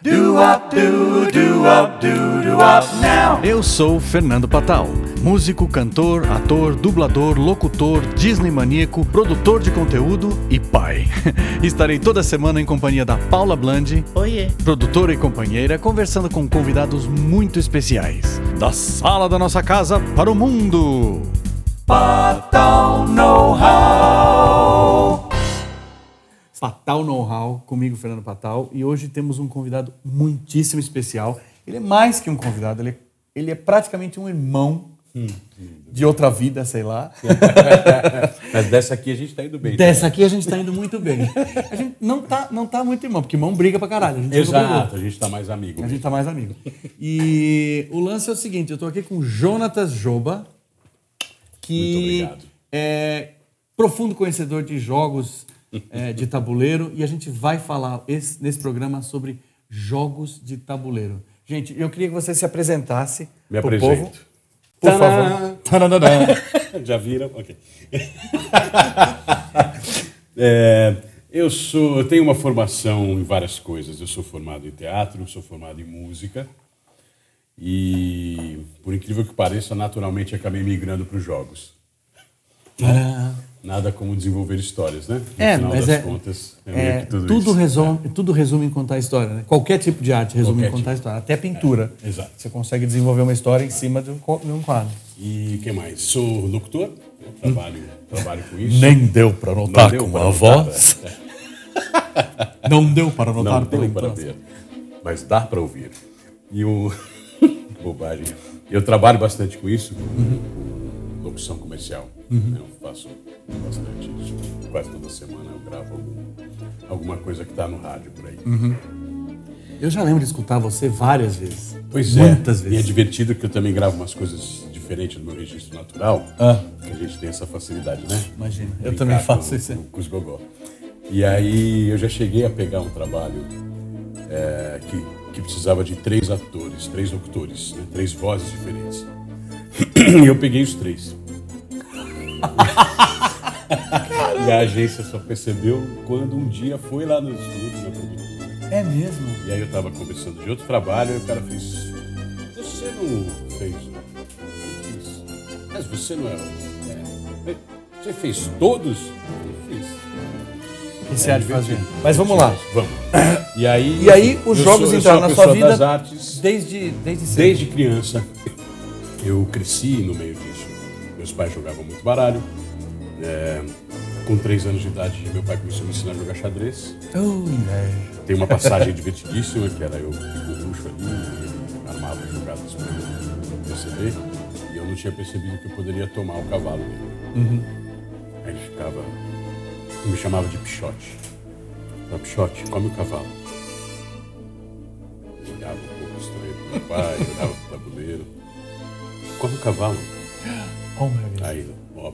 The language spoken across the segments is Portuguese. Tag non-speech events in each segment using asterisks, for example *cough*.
Do-up, do, do-up, do, do-up now. Eu sou Fernando Patal, músico, cantor, ator, dublador, locutor, Disney maníaco, produtor de conteúdo e pai. *laughs* Estarei toda semana em companhia da Paula Blandi, Oiê. produtora e companheira, conversando com convidados muito especiais. Da sala da nossa casa para o mundo. Patal know-how. Patal Know-how, comigo, Fernando Patal, e hoje temos um convidado muitíssimo especial. Ele é mais que um convidado, ele é, ele é praticamente um irmão de outra vida, sei lá. *laughs* Mas dessa aqui a gente tá indo bem. Dessa aqui a gente tá indo muito bem. A gente não tá, não tá muito irmão, porque irmão briga pra caralho. A. Exato, a gente tá mais amigo. A gente tá mais amigo. E o lance é o seguinte, eu tô aqui com o Jonatas Joba, que é profundo conhecedor de jogos é, de tabuleiro e a gente vai falar esse- nesse programa sobre jogos de tabuleiro. Gente, eu queria que você se apresentasse Me pro apresento. povo. Por favor. *laughs* Já viram? Ok. *laughs* É, eu sou, eu tenho uma formação em várias coisas. Eu sou formado em teatro, sou formado em música e, por incrível que pareça, naturalmente acabei migrando para os jogos. Nada como desenvolver histórias, né? No É, final mas das é, contas, é é, tudo, tudo, resume, tudo resume em contar história. Né? Qualquer tipo de arte resume Qualquer em contar tipo. história. Até pintura. É, exato. Você consegue desenvolver uma história em cima de um, de um quadro. E que mais? Sou locutor, eu trabalho, trabalho com isso. Nem deu *laughs* para Não notar deu com a voz. é. Não deu para notar Não deu para ver, mas dá para ouvir. E o *laughs* bobagem. Eu trabalho bastante com isso, com locução comercial. Eu faço bastante isso. Quase toda semana eu gravo algum- alguma coisa que está no rádio por aí. Eu já lembro de escutar você várias vezes. Pois é. Muitas E é vezes. divertido que eu também gravo umas coisas diferentes do meu registro natural. Ah. Que a gente tem essa facilidade, né? Imagina, eu Brincar também faço com, isso. Com, com os gogó. E aí eu já cheguei a pegar um trabalho é, que, que precisava de três atores, três locutores, né? três vozes diferentes. *clears throat* E eu peguei os três. *laughs* e a agência só percebeu quando um dia foi lá no estúdio, na produtora. É mesmo? E aí eu tava conversando de outro trabalho e o cara fez. Você não fez. fiz. Mas você não é. é, Você fez todos? Eu fiz. O que você É há de fazer? Mas vamos lá. Vamos. *coughs* E aí, E aí, os sou- jogos eu entraram sou na sua vida artes desde, desde desde criança. Eu cresci no meio disso. Meus pais jogavam muito baralho. É, com três anos de idade, meu pai começou a me ensinar a jogar xadrez. Oh, inveja. Tem uma passagem divertidíssima, que era eu figurucho ali, ele armava as jogadas para eu perceber, e eu não tinha percebido que eu poderia tomar o cavalo dele. Aí ele ficava, me chamava de Pichote. Falava, Pichote, come o cavalo. Eu olhava um pouco estranho pro meu pai, olhava pro tabuleiro. Come o cavalo. Oh, meu Deus. Aí,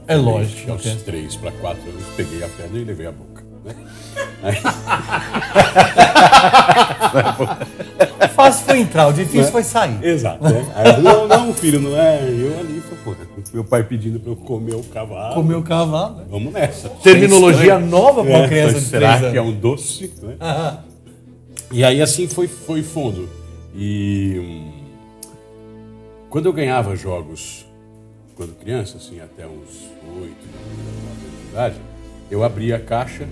É lógico, aos ok. três para quatro anos, peguei a pedra e levei a boca. Né? Aí, É *laughs* fácil foi entrar, o difícil foi sair. Exato. né? Aí não, não, filho, não é. Eu ali, falei, pô, meu pai pedindo pra eu comer o cavalo. Comeu o cavalo. né? Vamos nessa. Terminologia nova pra uma É, criança de Será que é um doce? né? Ah, E aí assim foi, foi fundo. E hum, quando eu ganhava jogos, quando criança, assim, até uns 8, 9 anos de idade, eu abria a caixa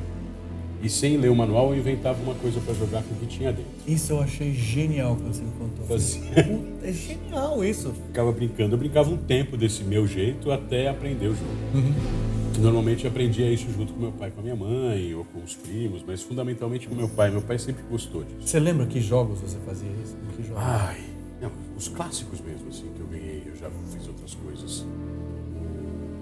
e sem ler o manual eu inventava uma coisa para jogar com o que tinha dentro. isso eu achei genial que você me contou. Fazia. Puta, É genial isso. ficava brincando. Eu brincava um tempo desse meu jeito até aprender o jogo. Normalmente eu aprendia isso junto com meu pai, com a minha mãe ou com os primos, mas fundamentalmente com meu pai. Meu pai sempre gostou disso. Você lembra que jogos você fazia isso? Que jogos? Ai, não, os clássicos mesmo, assim, que eu ganhei, eu já fiz outras coisas.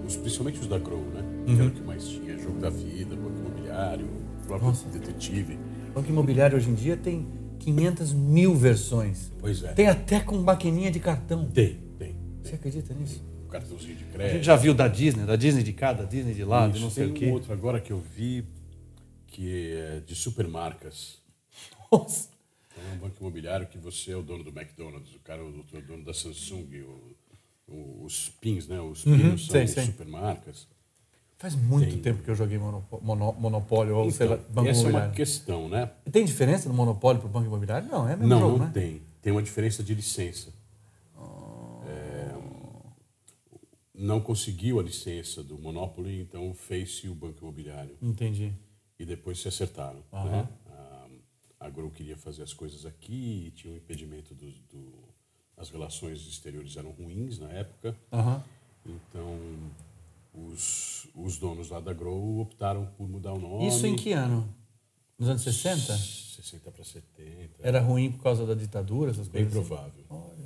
Os, principalmente os da Grow, né? Que era o que mais tinha. Jogo da vida, banco imobiliário, próprio Nossa. detetive. Banco Imobiliário hoje em dia tem 500 mil versões. Pois é. Tem até com maquininha de cartão. Tem, tem. Você acredita nisso? O cartãozinho de A crédito. gente já viu da Disney, da Disney de cá, da Disney de lá, de Isso, não sei tem o quê. um outro agora que eu vi que é de supermarcas. Nossa. É um banco imobiliário que você é o dono do McDonald's, o cara é o dono da Samsung, o- os pins, né? Os pinos são os sei. supermarcas. Faz muito tempo que eu joguei mono- monopólio ou sei lá, Então, banco essa é uma imobiliário. questão, né? Tem diferença do monopólio para o banco imobiliário? Não, é mesmo Não, jogo, não né? tem. Tem uma diferença de licença. É, não conseguiu a licença do Monopoly, então fez-se o banco imobiliário. Entendi. E depois se acertaram. Né? A, a Grow queria fazer as coisas aqui e tinha um impedimento do, do- as relações exteriores eram ruins na época. Aham. Então os, os donos lá da Grow optaram por mudar o nome. Isso em que ano? Nos anos 60? 60 para 70. Era ruim por causa da ditadura, essas Bem coisas? provável.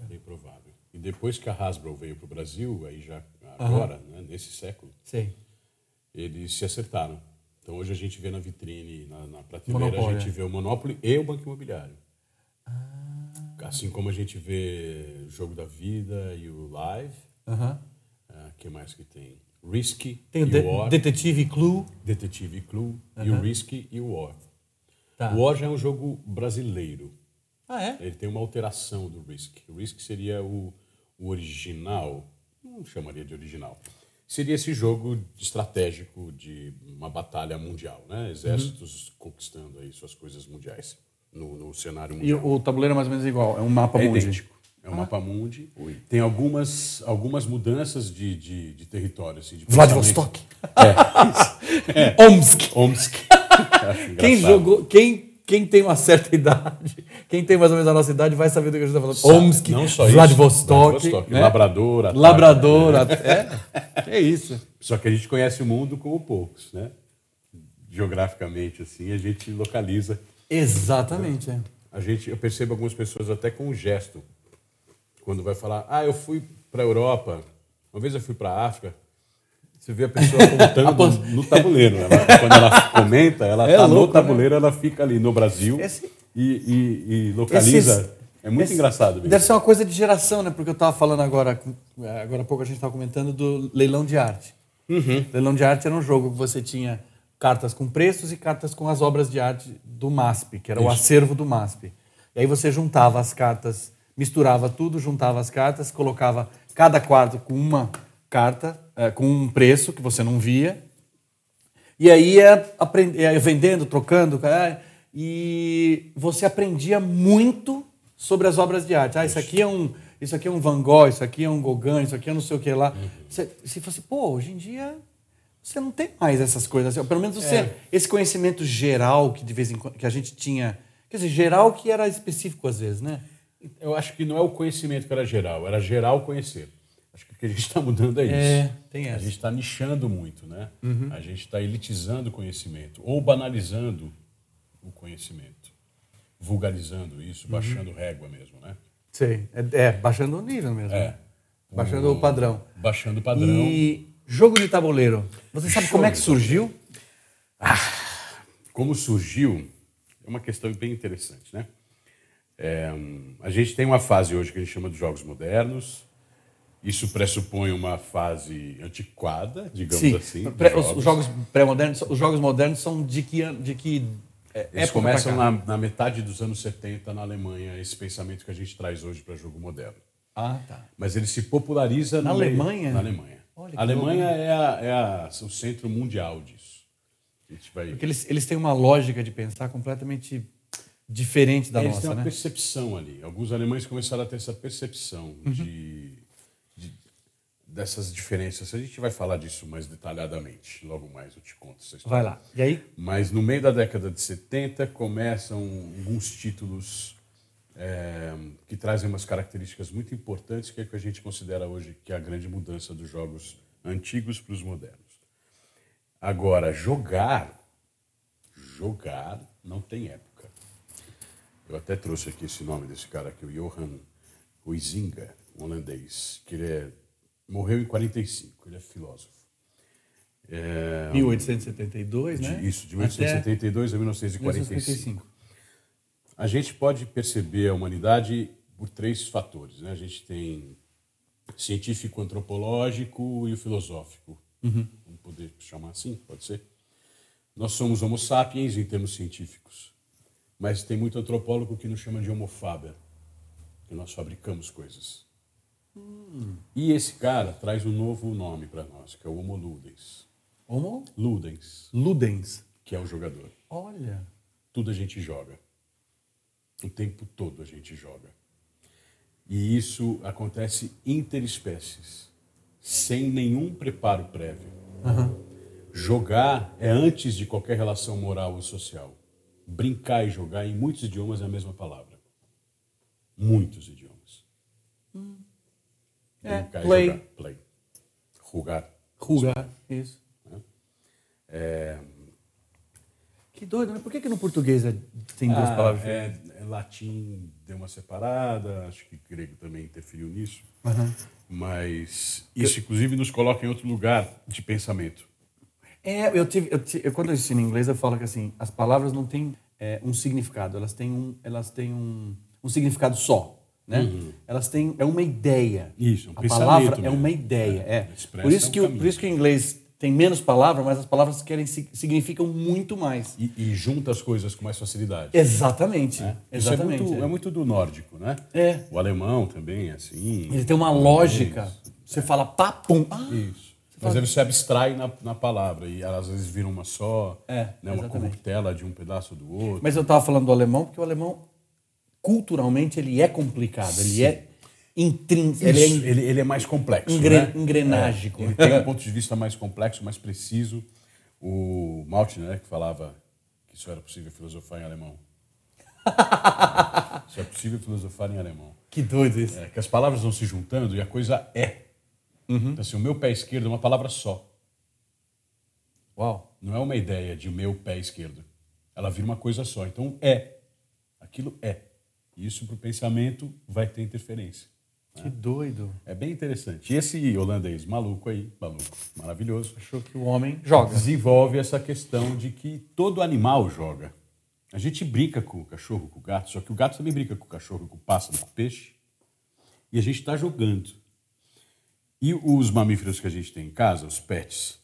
Bem provável. E depois que a Hasbro veio para o Brasil, aí já agora, né, nesse século, Sei. eles se acertaram. Então hoje a gente vê na vitrine, na, na prateleira, Monopólio, a gente vê o Monopoly e o Banco Imobiliário. Assim como a gente vê o Jogo da Vida e o Live. Aham. O que mais que tem? Risky Tem o e de War. Detetive Clue. Detetive Clue e o Risky e o War. Tá. O War já é um jogo brasileiro. Ah, é? Ele tem uma alteração do Risk. O Risk seria o, o original, não chamaria de original. Seria esse jogo estratégico de uma batalha mundial, né? Exércitos conquistando aí suas coisas mundiais no, no cenário E mundial. o, o tabuleiro é mais ou menos igual. É um mapa É mundi. idêntico. É um mapa mundi. Tem algumas, algumas mudanças de, de, de território. Assim, de Vladivostok. pensamento. *laughs* Omsk. Omsk. *laughs* Acho Quem jogou, quem, quem tem uma certa idade, quem tem mais ou menos a nossa idade vai saber do que a gente está falando. Sabe, Omsk, não só isso, Vladivostok, Vladivostok, né? Labrador. Labrador, até. É isso. Só que a gente conhece o mundo como poucos, né? Geograficamente, assim, a gente localiza. Exatamente, é. A gente, eu percebo algumas pessoas até com um gesto. Quando vai falar, ah, eu fui para a Europa, uma vez eu fui para a África, você vê a pessoa *laughs* apontando no tabuleiro. Ela- quando ela comenta, ela É está no louco, tabuleiro, ela fica ali no Brasil Esse- e, e- e localiza. Esses- é muito esse- engraçado mesmo. Deve ser uma coisa de geração, né? Porque eu estava falando agora, é, agora há pouco a gente estava comentando do leilão de arte. Leilão de arte era um jogo que você tinha cartas com preços e cartas com as obras de arte do MASP, que era o Isso. acervo do MASP. E aí você juntava as cartas, misturava tudo, juntava as cartas, colocava cada quadro com uma carta, é, com um preço que você não via, e aí ia, aprend- ia vendendo, trocando, cara, e você aprendia muito sobre as obras de arte. Ah, isso aqui é um, isso aqui é um Van Gogh, isso aqui é um Gauguin, isso aqui é não sei o que lá. Você, você fala assim, pô, hoje em dia você não tem mais essas coisas. Assim, Pelo menos você, É. esse conhecimento geral que de vez em quando que a gente tinha, quer dizer, geral que era específico às vezes, né? Eu acho que não é o conhecimento que era geral, era geral conhecer. Acho que o que a gente está mudando é isso. É, tem A essa. gente está nichando muito, né? A gente está elitizando o conhecimento ou banalizando o conhecimento, vulgarizando isso, baixando régua mesmo, né? Sei. É, é, baixando o nível mesmo. É. né? Baixando o padrão. Baixando o padrão. E jogo de tabuleiro. Você sabe como é que surgiu? Como surgiu, é uma questão bem interessante, né? É, a gente tem uma fase hoje que a gente chama de jogos modernos. Isso pressupõe uma fase antiquada, digamos assim. de Pré- os, os jogos pré-modernos, os jogos modernos são de que de que é, Eles começam na, na metade dos anos 70 na Alemanha, esse pensamento que a gente traz hoje para jogo moderno. Ah, tá. Mas ele se populariza Na Alemanha? Na Alemanha. Olha a Alemanha é, a- é a- o centro mundial disso. Vai... Porque eles, eles têm uma lógica de pensar completamente diferente da Eles têm nossa, uma né? percepção ali. Alguns alemães começaram a ter essa percepção Uhum. de, de- dessas diferenças. A gente vai falar disso mais detalhadamente. Logo mais eu te conto essa história. Vai lá. E aí? Mas no meio da década de 70 começam alguns títulos é, que trazem umas características muito importantes que é que a gente considera hoje que é a grande mudança dos jogos antigos para os modernos. Agora, jogar, jogar não tem época. Eu até trouxe aqui esse nome desse cara aqui, o Johan Huizinga, um holandês, que ele é, morreu em 45, ele é filósofo. É, 1872, né? de- Isso, de Até 1872 a 1945. 1945. A gente pode perceber a humanidade por três fatores. Né? A gente tem científico, antropológico e o filosófico. Vamos poder chamar assim, pode ser? Nós somos homo sapiens em termos científicos, mas tem muito antropólogo que nos chama de homo faber, que nós fabricamos coisas. E esse cara traz um novo nome para nós, que é o homo ludens. Homo Ludens, ludens. que é o jogador. Olha. Tudo a gente joga. O tempo todo a gente joga. E isso acontece interespécies, sem nenhum preparo prévio. Jogar é antes de qualquer relação moral ou social. Brincar e jogar, em muitos idiomas, é a mesma palavra. Muitos idiomas. É, Brincar e play. jogar. Play. Rugar. Rugar. Isso. Que doido, né? Por que, que no português é- tem duas Ah, palavras? é, é latim deu uma separada, acho que grego também interferiu nisso. Mas isso, inclusive, nos coloca em outro lugar de pensamento. É, eu tive, eu ti- eu- quando eu ensino inglês, eu falo que assim, as palavras não têm é, um significado, elas têm um, elas têm um, um significado só, né? Elas têm, é uma ideia. Uhum. Isso, é um A pensamento palavra é mesmo. uma ideia, É, é. Por isso um que, o, caminho. por isso que o inglês tem menos palavras, mas as palavras querem sig- significam muito mais. E, e junta as coisas com mais facilidade. Exatamente. né? É Exatamente. muito, é muito do nórdico, né? É. O alemão também é assim. Ele tem uma lógica. Você fala papum. Ah, Isso. Mas aí você abstrai na, na palavra e às vezes viram uma só, É, né, uma corruptela de um pedaço do outro. Mas eu estava falando do alemão porque o alemão, culturalmente, ele é complicado. Ele é intrínseco. Ele é ele, ele é mais complexo. né? engrenágico. É, ele tem um ponto de vista mais complexo, mais preciso. O Maltner, né, que falava que só era possível filosofar em alemão. *laughs* só é possível filosofar em alemão. Que doido isso. É, que as palavras vão se juntando e a coisa é. Então, assim, o meu pé esquerdo é uma palavra só. Uau. Não é uma ideia de meu pé esquerdo. Ela vira uma coisa só. Então, é. Aquilo é. E isso para o pensamento vai ter interferência. Que doido. É bem interessante. E esse holandês maluco aí, maluco, maravilhoso, Achou que o homem joga. desenvolve essa questão de que todo animal joga. A gente brinca com o cachorro, com o gato, só que o gato também brinca com o cachorro, com o pássaro, com o peixe. E a gente está jogando. E os mamíferos que a gente tem em casa, os pets,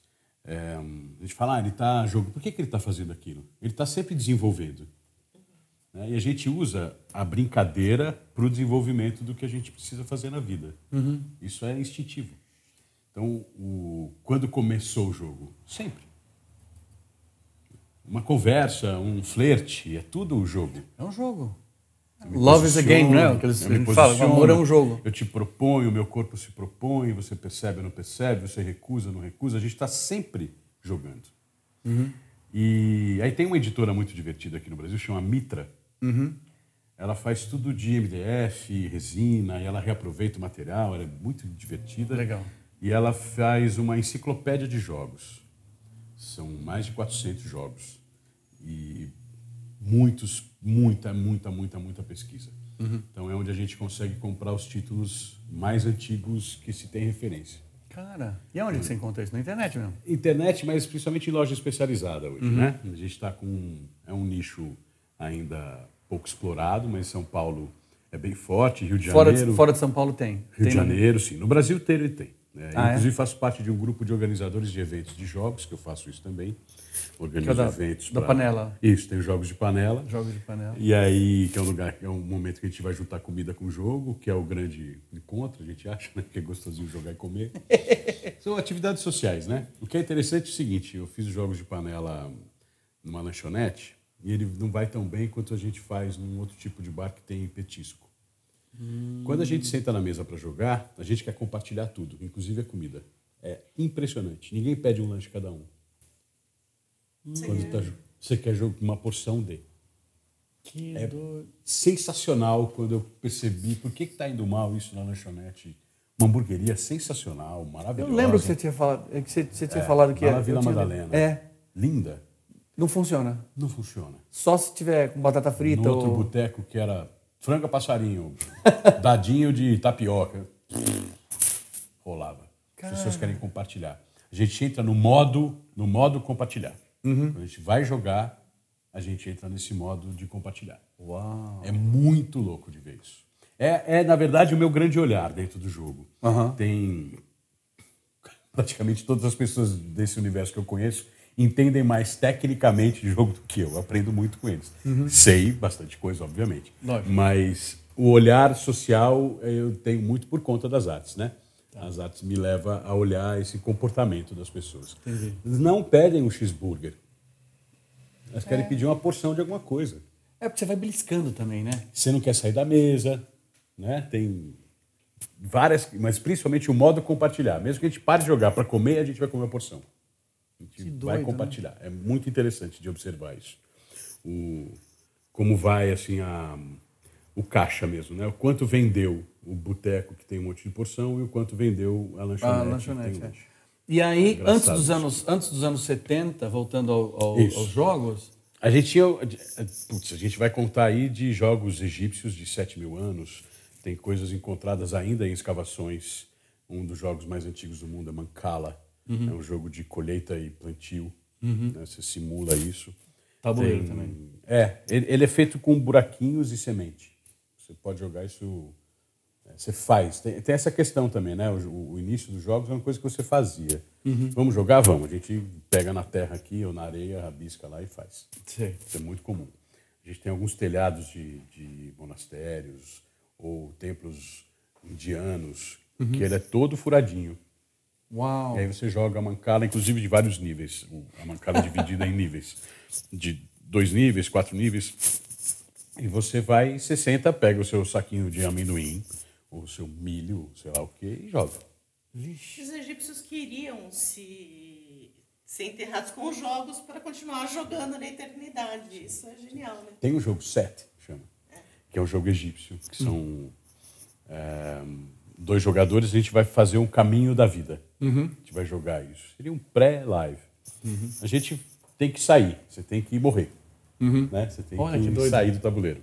é, a gente fala, ah, ele está jogando. Por que, que ele está fazendo aquilo? Ele está sempre desenvolvendo. Né? E a gente usa a brincadeira para o desenvolvimento do que a gente precisa fazer na vida. Isso é instintivo. Então, o- quando começou o jogo? Sempre. Uma conversa, um flerte, é tudo o jogo. É um jogo. Love is a game, né? que eles, eu a me gente fala. O amor é um jogo. Eu te proponho, o meu corpo se propõe, você percebe ou não percebe, você recusa, não recusa. A gente está sempre jogando. Uhum. E aí tem uma editora muito divertida aqui no Brasil, chama Mitra. Uhum. Ela faz tudo de MDF, resina, e ela reaproveita o material, ela é muito divertida. Legal. E ela faz uma enciclopédia de jogos. São mais de 400 jogos. E muitos, muita, muita, muita, muita pesquisa. Então é onde a gente consegue comprar os títulos mais antigos que se tem referência. Cara, e aonde que você encontra isso? Na internet mesmo? Internet, mas principalmente em loja especializada hoje, Uhum. né? A gente está com é um nicho ainda pouco explorado, mas São Paulo é bem forte, Rio de Fora Janeiro, de, fora de São Paulo tem. Rio tem de Janeiro, sim. No Brasil inteiro ele tem. né? Ah, é? inclusive faço parte de um grupo de organizadores de eventos de jogos, que eu faço isso também. Organizo é da- eventos da pra- panela. Isso, tem os jogos de panela. Jogos de panela. E aí, que é um lugar, que é um momento que a gente vai juntar comida com jogo, que é o grande encontro, a gente acha, né? Que é gostosinho jogar e comer. *laughs* São atividades sociais, né? O que é interessante é o seguinte, eu fiz os jogos de panela numa lanchonete e ele não vai tão bem quanto a gente faz num outro tipo de bar que tem petisco. Quando a gente senta na mesa para jogar, a gente quer compartilhar tudo, inclusive a comida. É impressionante. Ninguém pede um lanche cada um. Quando tá você quer uma porção de. Que É doido. sensacional quando eu percebi por que está indo mal isso na lanchonete. Uma hamburgueria sensacional, Eu maravilhosa. lembro que você tinha falado, é que você, você tinha É, falado que eu Vila Madalena. É, Linda. Não funciona. Não funciona. Só se tiver com batata frita No outro ou... boteco que era franga passarinho, *laughs* dadinho de tapioca. Rolava. As pessoas querem compartilhar. A gente entra no modo, no modo compartilhar. Uhum. Quando a gente vai jogar, a gente entra nesse modo de compartilhar. Uau. É muito louco de ver isso. É, é, na verdade, o meu grande olhar dentro do jogo. Aham. Tem praticamente todas as pessoas desse universo que eu conheço entendem mais tecnicamente de jogo do que eu. Eu aprendo muito com eles. Sei bastante coisa, obviamente. Lógico. Mas o olhar social eu tenho muito por conta das artes, né? As artes me leva a olhar esse comportamento das pessoas. Entendi. Eles não pedem um cheeseburger. Elas querem pedir uma porção de alguma coisa. É porque você vai beliscando também, né? Você não quer sair da mesa, né? Tem várias, mas principalmente o modo compartilhar. Mesmo que a gente pare de jogar para comer, a gente vai comer a porção. A gente Que vai doido, né? compartilhar. É muito interessante de observar isso. O, como vai assim a, o caixa mesmo, né? O quanto vendeu o boteco que tem um monte de porção e o quanto vendeu a lanchonete. A lanchonete, é. E aí, Engraçado antes dos, anos, antes dos anos 70, voltando ao- ao- aos jogos, A gente, tinha- putz, a gente vai contar aí de jogos egípcios de 7 mil anos. Tem coisas encontradas ainda em escavações. Um dos jogos mais antigos do mundo é Mancala. É um jogo de colheita e plantio. né? Você simula isso. Tabuleiro Tem- também. É, ele, é feito com buraquinhos e semente. Você pode jogar isso. é, Você faz. Tem, tem essa questão também, né? O, o início dos jogos é uma coisa que você fazia. Vamos jogar? Vamos. A gente pega na terra aqui ou na areia, rabisca lá e faz. sei. Isso é muito comum. A gente tem alguns telhados de, de monastérios ou templos indianos que ele é todo furadinho. Uau! E aí você joga a mancala, inclusive de vários níveis. A mancala é dividida em níveis. De dois níveis, quatro níveis. E você vai, você senta, pega o seu saquinho de amendoim, ou o seu milho, sei lá o quê, e joga. Os egípcios queriam se ser enterrados com os jogos para continuar jogando na eternidade. Isso é genial, né? Tem o jogo Set, chama, que é um jogo egípcio, que são é, dois jogadores, a gente vai fazer um caminho da vida. A gente vai jogar isso. Seria um pré-live. A gente tem que sair, você tem que morrer. Né? Você tem Olha, que, que sair do tabuleiro.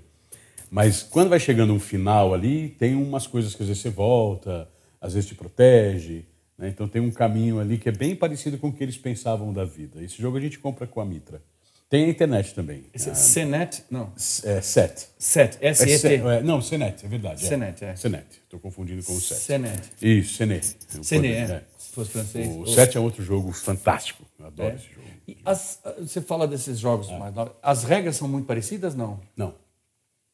Mas quando vai chegando um final ali, tem umas coisas que às vezes você volta, às vezes te protege. né? Então tem um caminho ali que é bem parecido com o que eles pensavam da vida. Esse jogo a gente compra com a Mitra. Tem a internet também. Esse é Ah, Senet? Não. é, Set. Set. É Se- S-E-T. é, não, Senet, é verdade. Senet, é. Senet. Estou confundindo com o Set. Senet. Isso, Senet. Senet, é. Se fosse francês. O Set é outro jogo fantástico. Eu adoro É. esse jogo. As- você fala desses jogos mais novos. As regras são muito parecidas, não? Não.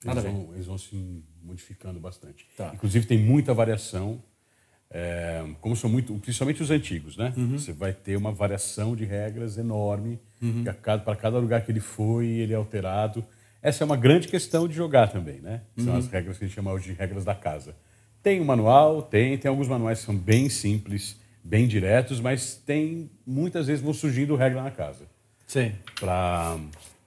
Nada Eles a ver. vão, eles vão se modificando bastante. Tá. Inclusive tem muita variação. É, como são muito, principalmente os antigos, né? Uhum. Você vai ter uma variação de regras enorme. cada- Para cada lugar que ele foi, ele é alterado. Essa é uma grande questão de jogar também, né? São Uhum. as regras que a gente chama hoje de regras da casa. Tem um manual, tem, tem alguns manuais que são bem simples, bem diretos, mas tem muitas vezes vão surgindo regra na casa Sim. para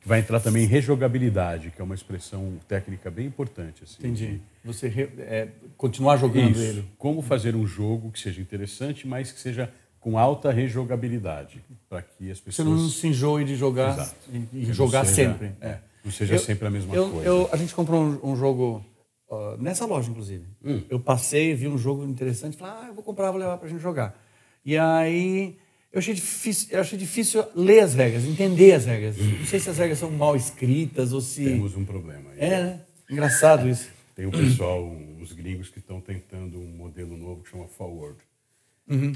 vai entrar também em rejogabilidade, que é uma expressão técnica bem importante. Assim, Entendi. Você re- é, continuar jogando Isso. ele. Como fazer um jogo que seja interessante, mas que seja com alta rejogabilidade, para que as Você pessoas não se enjoe de jogar Exato. e, e jogar seja- sempre. é, não seja sempre a mesma eu- coisa. eu- a gente comprou um, um jogo ah, nessa loja, inclusive. Hum. Eu passei, vi um jogo interessante, falei, ah, eu vou comprar, vou levar pra gente jogar. E aí eu achei difícil, eu achei difícil ler as regras, entender as regras. Não sei se as regras são mal escritas ou se. temos um problema. aí. É, né? Engraçado isso. Tem um pessoal, uns gringos que estão tentando um modelo novo que chama Forward,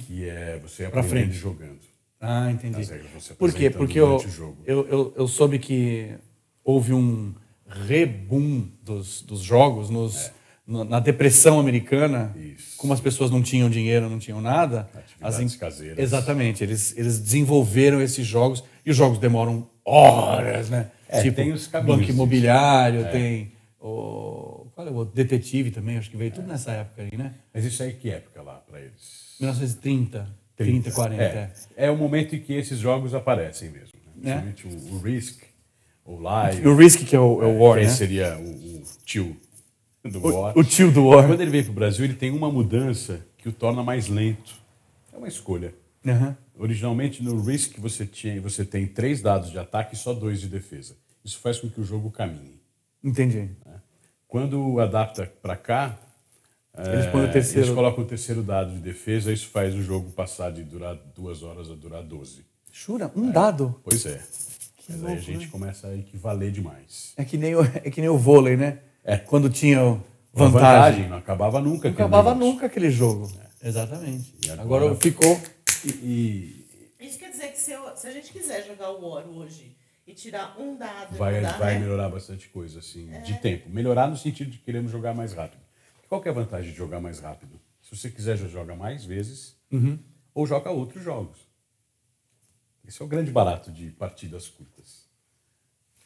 que é você Uhum. Aprendendo frente. jogando. Ah, entendi. As regras se Por quê? Porque eu, o eu, eu, eu soube que houve um reboom dos, dos jogos nos, na, na depressão americana. É. Isso. Como as pessoas não tinham dinheiro, não tinham nada. Atividades caseiras. Exatamente. Eles, eles desenvolveram esses jogos e os jogos demoram horas, né? É, tem os caminhos Banco. Imobiliário, tem o... Qual é o outro? Detetive também, acho que veio tudo nessa época aí, né? Mas isso aí que época lá para eles? 1930, 30, 40. É, é o momento em que esses jogos aparecem mesmo. Né? É. Principalmente o, o Risk, o Live. O Risk, que é o, é o War, que né? seria o, o tio do War. O, o tio do War. Quando ele veio para o Brasil, ele tem uma mudança que o torna mais lento. É uma escolha. Aham. Originalmente, no Risk, você, tinha, você tem três dados de ataque e só dois de defesa. Isso faz com que o jogo caminhe. Entendi. né? Quando adapta para cá, Eles põem o é, terceiro. eles colocam o terceiro dado de defesa, isso faz o jogo passar de durar duas horas a durar 12. Jura? Um dado. Pois é. Mas aí a louco, gente começa a equivaler demais. É que nem o, é que nem o vôlei, né? É. Quando tinha Uma vantagem. não acabava nunca. Não acabava negócio. nunca aquele jogo. Exatamente. E agora- agora... ficou. E, e Isso quer dizer que se, eu- se a gente quiser jogar o War hoje e tirar um dado vai, mudar, vai né? melhorar bastante coisa, assim, de tempo. Melhorar no sentido de queremos jogar mais rápido. Qual que é a vantagem de jogar mais rápido? Se Se você quiser, já joga mais vezes Uhum. ou joga outros jogos. Esse é o grande barato de partidas curtas.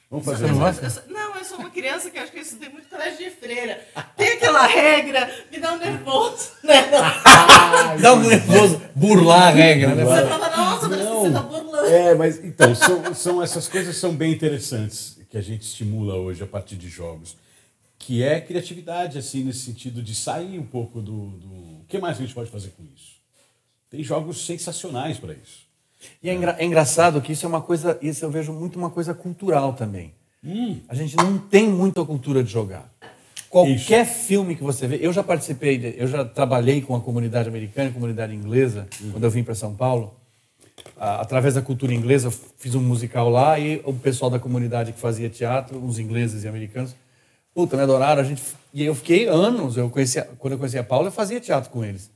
Vamos fazer uma- Não, eu sou uma criança que acho que eu estudei muito colégio de freira. Tem aquela regra, me dá um nervoso. *laughs* Né? *laughs* Dá um nervoso burlar a regra, né? Você fala, nossa, Não. você tá burlando. É, mas então, são, são essas coisas são bem interessantes que a gente estimula hoje a partir de jogos. Que é criatividade, assim, nesse sentido de sair um pouco do. do... O que mais a gente pode fazer com isso? Tem jogos sensacionais para isso. E é, engra- é engraçado que isso é uma coisa, isso eu vejo muito uma coisa cultural também. A gente não tem muita cultura de jogar. Qualquer filme que você vê, eu já participei, de- eu já trabalhei com a comunidade americana, e comunidade inglesa, quando eu vim para São Paulo. A- através da cultura inglesa, eu fiz um musical lá e o pessoal da comunidade que fazia teatro, os ingleses e americanos, puta, me adoraram. A gente, e eu fiquei anos, eu conhecia, quando eu conhecia a Paula, eu fazia teatro com eles.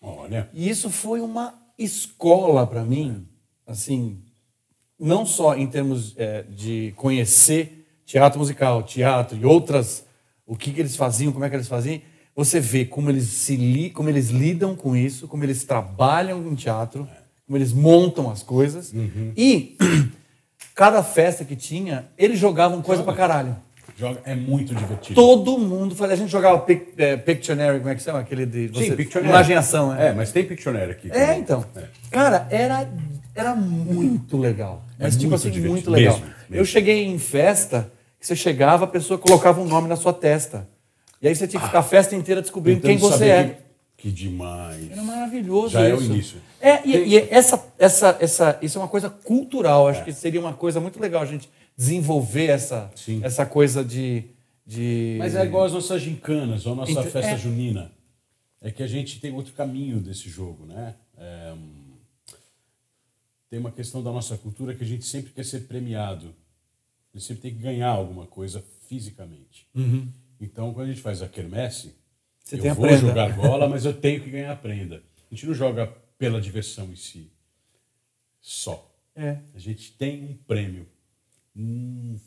Olha. E isso foi uma escola para mim, assim, não só em termos é, de conhecer teatro musical, teatro e outras, o que, que eles faziam, como é que eles faziam. Você vê como eles se li, como eles lidam com isso, como eles trabalham em teatro, como eles montam as coisas. E *clears throat* cada festa que tinha, eles jogavam coisa pra caralho. Joga, é muito divertido. Todo mundo fazia. A gente jogava pic, é, Pictionary, como é que chama? Aquele de. Sim, você- Pictionary. Imaginação, né? É, mas tem Pictionary aqui. É, também. então. É. Cara, era, era muito legal. Mas, É tipo assim, divertido. muito legal. Mesmo, mesmo. Eu cheguei em festa, que você chegava, a pessoa colocava um nome na sua testa. E aí você tinha que ficar a festa inteira descobrindo Tentando quem você é. Que, que demais. Era maravilhoso Já é o isso. início. É, e, e essa, essa, essa, isso é uma coisa cultural. Acho que seria uma coisa muito legal a gente desenvolver essa, Sim. essa coisa de, de... Mas é igual as nossas gincanas, ou a nossa Então, festa é. junina. É que a gente tem outro caminho desse jogo, né? É, tem uma questão da nossa cultura que a gente sempre quer ser premiado. A gente sempre tem que ganhar alguma coisa fisicamente. Então, quando a gente faz a quermesse, Uhum. Você eu vou jogar bola, mas eu *laughs* tenho que ganhar a prenda. A gente não joga pela diversão em si. Só. É. A gente tem um prêmio. Hum,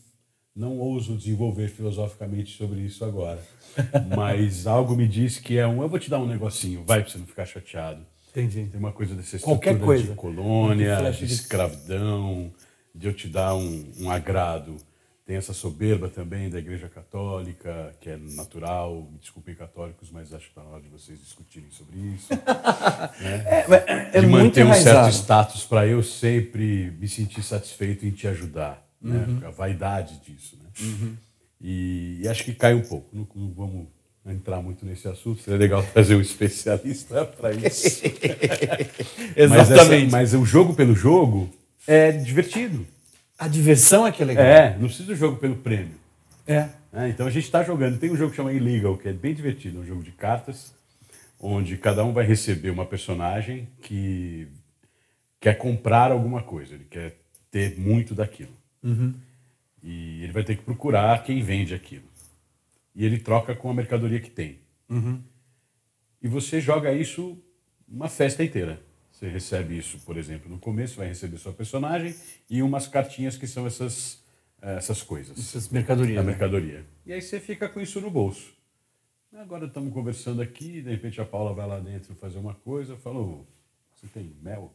não ouso desenvolver filosoficamente sobre isso agora. *laughs* Mas algo me diz que é um. Eu vou te dar um negocinho, vai pra você não ficar chateado. Entendi. Tem uma coisa dessa Qualquer estrutura coisa. de colônia, de de- escravidão, de eu te dar um, um agrado. Tem essa soberba também da Igreja Católica, que é natural. Me desculpem, católicos, mas acho que está na hora de vocês discutirem sobre isso. *laughs* É de muito manter um certo status para eu sempre me sentir satisfeito em te ajudar. Né? Uhum. A vaidade disso. Né? E, e acho que cai um pouco. Não, não vamos entrar muito nesse assunto. Seria legal *laughs* trazer um especialista para *laughs* isso. Mas, essa- Exatamente. mas o jogo pelo jogo é divertido. A diversão é que é legal. É, não precisa do jogo pelo prêmio. É. né? Então a gente está jogando. Tem um jogo que chama Illegal, que é bem divertido, é um jogo de cartas, onde cada um vai receber uma personagem que quer comprar alguma coisa, ele quer ter muito daquilo. E ele vai ter que procurar quem vende aquilo. E ele troca com a mercadoria que tem. E você joga isso uma festa inteira. Você recebe isso, por exemplo, no começo, vai receber sua personagem e umas cartinhas que são essas, eh, essas coisas Essas mercadorias. da né? mercadoria. E aí você fica com isso no bolso. Agora estamos conversando aqui, de repente a Paula vai lá dentro fazer uma coisa, eu falo, você tem mel?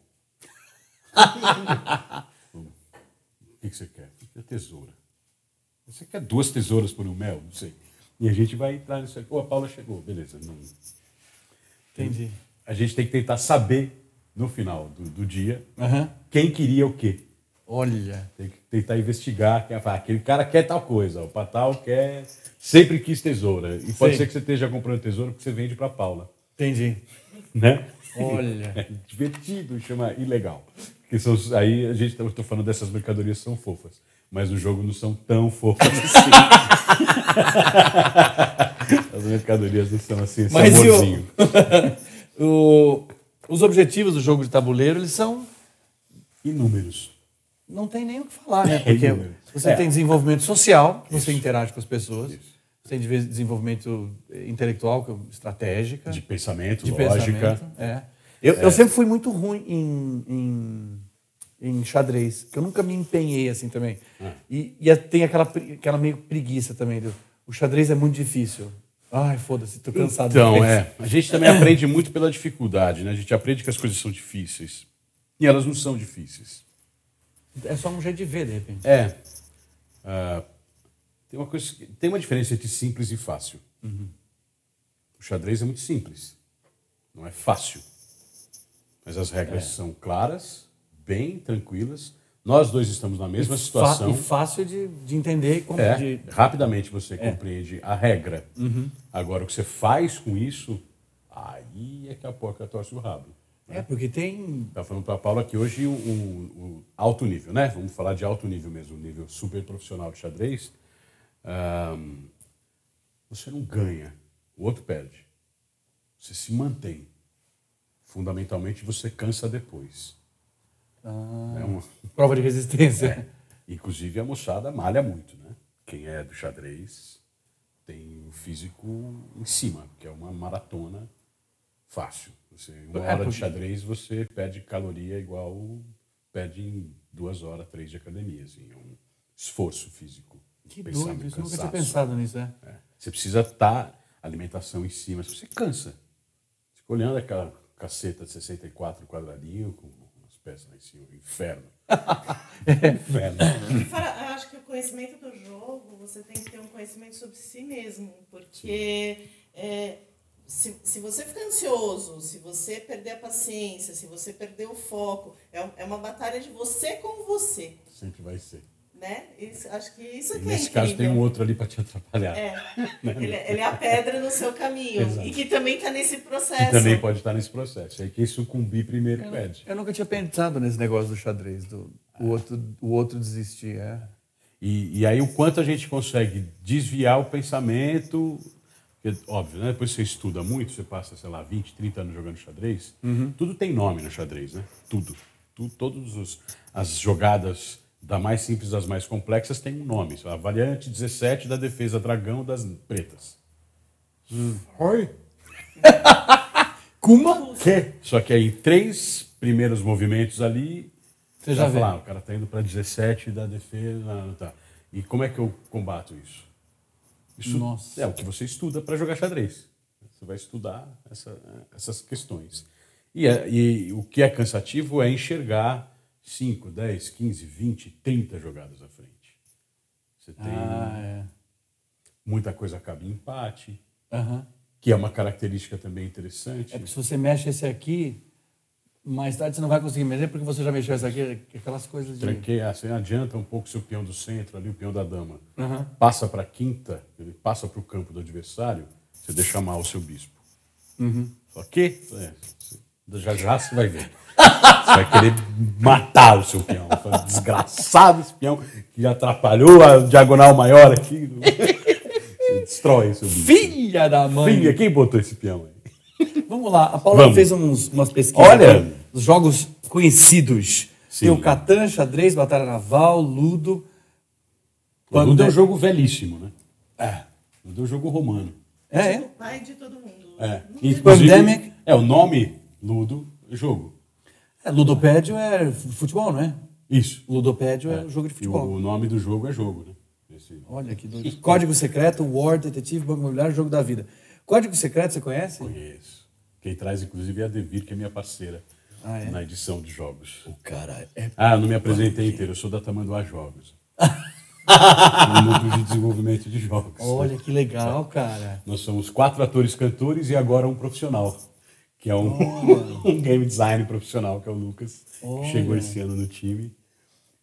*laughs* o que, que você quer? É tesoura. Você quer duas tesouras por um mel? Não sei. E a gente vai entrar nisso aqui. Pô, a Paula chegou, beleza. Não- Entendi. A gente tem que tentar saber, no final do, do dia, Aham. quem queria o quê. Olha. Tem que tentar investigar. Quem, aquele cara quer tal coisa, o Patal quer. Sempre quis tesoura. E pode ser que você esteja comprando tesoura porque você vende para Paula. Entendi. Né? Olha. *laughs* É divertido, chama ilegal. Porque são, aí a gente está falando dessas mercadorias são fofas. Mas no jogo não são tão fofas assim. *laughs* As mercadorias não são assim, Mas amorzinho. o, *laughs* o- os objetivos do jogo de tabuleiro, eles são. Inúmeros. Não tem nem o que falar, né? Porque inúmero. você É. tem desenvolvimento social, você interage com as pessoas. Você tem de- desenvolvimento eh, intelectual, é estratégica. De pensamento, de lógica. pensamento. É. Eu, eu sempre fui muito ruim em, em, em xadrez, que eu nunca me empenhei assim também. Ah. E, e é- tem aquela, aquela meio preguiça também. do- o xadrez é muito difícil. Ai, foda-se, tô cansado. Então, é. A gente também aprende muito pela dificuldade, né? A gente aprende que as coisas são difíceis. E elas não são difíceis. É só um jeito de ver, de repente. É. Ah, tem, uma coisa, tem uma diferença entre simples e fácil. O xadrez é muito simples. Não é fácil. Mas as regras são claras, bem tranquilas. Nós dois estamos na mesma Fa- situação. e fácil de, de entender e É, compreender. rapidamente você compreende a regra. Agora, o que você faz com isso, aí é que a porca torce o rabo. É, porque tem. Tá falando para a Paula que hoje o, o- o alto nível, né? Vamos falar de alto nível mesmo, nível super profissional de xadrez. ahn, você não ganha, o outro perde. Você se mantém. Fundamentalmente, você cansa depois. Ah, É uma- prova de resistência. Inclusive, a moçada malha muito, né? Quem é do xadrez tem o físico em cima, que é uma maratona fácil. Você, uma É, hora de xadrez, você perde caloria igual perde em duas horas, três de academia. Assim, é um esforço físico. Que Pensar doido, isso nunca tinha pensado nisso, né? É. Você precisa estar alimentação em cima, você cansa. Fica olhando aquela caceta de 64 quadradinho com lá em cima, inferno. *laughs* inferno. E fora, eu acho que o conhecimento do jogo, você tem que ter um conhecimento sobre si mesmo. Porque é, se, se você ficar ansioso, se você perder a paciência, se você perder o foco, é, é uma batalha de você com você. Sempre vai ser. Né? Isso- acho que isso E que é nesse caso tem um outro ali para te atrapalhar. É, *laughs* ele, ele é a pedra no seu caminho. Exato. E que também está nesse processo. Que também pode estar nesse processo. Aí quem sucumbir primeiro perde. Eu nunca tinha pensado nesse negócio do xadrez, do o outro, o outro desistir. É. E, e aí o quanto a gente consegue desviar o pensamento. Porque, óbvio, né? depois você estuda muito, você passa, sei lá, 20, 30 anos jogando xadrez, tudo tem nome no xadrez, né? Tudo. Tu, todas os- as jogadas, da mais simples das mais complexas, tem um nome. A variante 17 da defesa dragão das pretas. Oi? *laughs* Kuma? Que? Só que aí, três primeiros movimentos ali, Você já vai vê. falar, o cara tá indo para 17 da defesa. Tá. E como é que eu combato isso? Isso Nossa. é o que você estuda para jogar xadrez. Você vai estudar essa- essas questões. E, é- e o que é cansativo é enxergar 5, 10, 15, 20, 30 jogadas à frente. Você tem Ah, é. muita coisa acaba em empate, que é uma característica também interessante. É porque se você mexe esse aqui, mais tarde você não vai conseguir mexer porque você já mexeu esse aqui, aquelas coisas de. Tranquei, ah, você adianta um pouco seu peão do centro, ali o peão da dama. Passa para a quinta, ele passa para o campo do adversário, você deixa mal o seu bispo. Só que, é, já já você vai ver. Você vai querer matar o seu peão. Desgraçado esse peão que atrapalhou a diagonal maior aqui. Você destrói o seu bispo. Filha da mãe! Filha, quem botou esse peão aí? Vamos lá, a Paula Vamos. fez uns, umas pesquisas Olha! dos jogos conhecidos. Sim. Tem o Catan, xadrez, Batalha Naval, Ludo. O Ludo é um jogo velhíssimo, né? É. Ludo é um jogo romano. É, O é. pai de todo mundo. É. Inclusive, Pandemic. É, o nome Ludo é jogo. é. Ludopédio é futebol, não é? Isso. Ludopédio é, jogo de E futebol. o, o nome do jogo é jogo, né? Esse- Olha que doido. Código Secreto, War, Detetive, Banco Imobiliário, Jogo da Vida. Código Secreto, você conhece? Conheço. Quem traz, inclusive, é a Devir, que é minha parceira Ah, é? na edição de jogos. O cara é... Ah, não me apresentei inteiro, eu sou da Tamanduá Jogos. *laughs* no núcleo de desenvolvimento de jogos. Olha que legal, cara. Nós somos quatro atores cantores e agora um profissional, que é um, *laughs* um game design profissional, que é o Lucas, que chegou esse ano no time.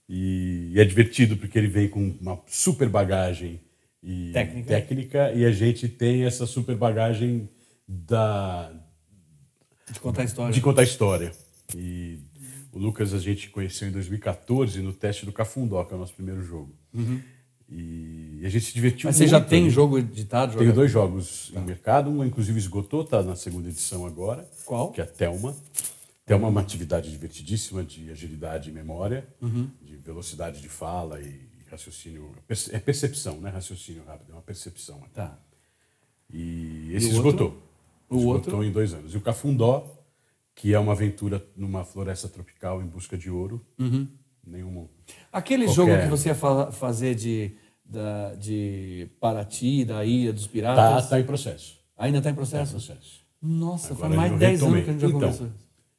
E, e é divertido porque ele vem com uma super bagagem e Técnica. técnica, e a gente tem essa super bagagem da, De contar história. de contar história. E o Lucas a gente conheceu em 2014 no teste do Cafundó, que é o nosso primeiro jogo. E a gente se divertiu Uhum. Mas você já muito tem ali. jogo editado? Tenho dois jogos em mercado, um inclusive esgotou, está na segunda edição agora. Qual? Que é a Telma. Telma é uma atividade divertidíssima de agilidade e memória, Uhum. de velocidade de fala e raciocínio. perce- É percepção, né? Raciocínio rápido, é uma percepção. Tá. E esse E esgotou. O esgotou outro? em dois anos. E o Cafundó, que é uma aventura numa floresta tropical em busca de ouro. Uhum. Nenhum. Aquele Qualquer- jogo que você ia fa- fazer de, da, de Paraty, da Ilha dos Tá, Piratas. tá em processo. Ainda está em Tá em processo? processo. Nossa, Agora faz mais de 10 anos que a gente já Então, conversou.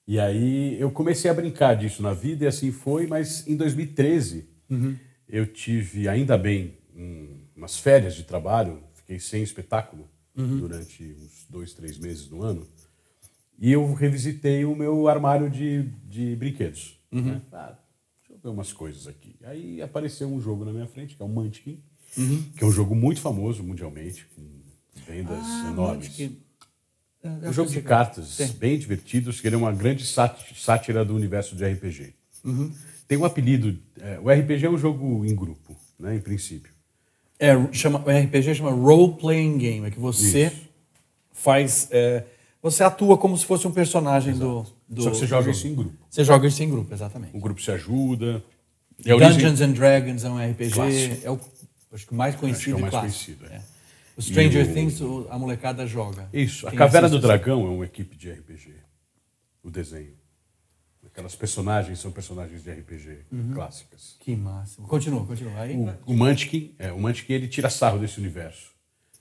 E aí eu comecei a brincar disso na vida e assim foi, mas em 2013 Uhum. eu tive, ainda bem, um- umas férias de trabalho, fiquei sem espetáculo Uhum. durante uns dois, três meses no ano. E eu revisitei o meu armário de, de brinquedos. Uhum. né? Ver umas coisas aqui. Aí apareceu um jogo na minha frente, que é o Munchkin, Uhum. que é um jogo muito famoso mundialmente, com vendas Ah, enormes. Munchkin. É, Um eu jogo de é. cartas Sim. bem divertido, que ele é uma grande sát- sátira do universo de RPG. Uhum. Tem um apelido. é, o RPG é um jogo em grupo, né, em princípio. É, chama, o RPG chama Role Playing Game, é que você Isso. faz. é, você atua como se fosse um personagem do, do. Só que você joga jogo. isso em grupo. Você joga isso em grupo, exatamente. O grupo se ajuda. É a Dungeons and Dragons é um RPG, Clássico. é o acho que o mais conhecido é o mais clássico. conhecido, é. É. O Stranger o- Things, a molecada joga. Isso. A Quem Caverna do Dragão é uma equipe de RPG. O desenho. Aquelas personagens são personagens de RPG Uhum. clássicas. Que máximo. Continua, continua. Aí, O, o Munchkin, é, o Munchkin ele tira sarro desse universo.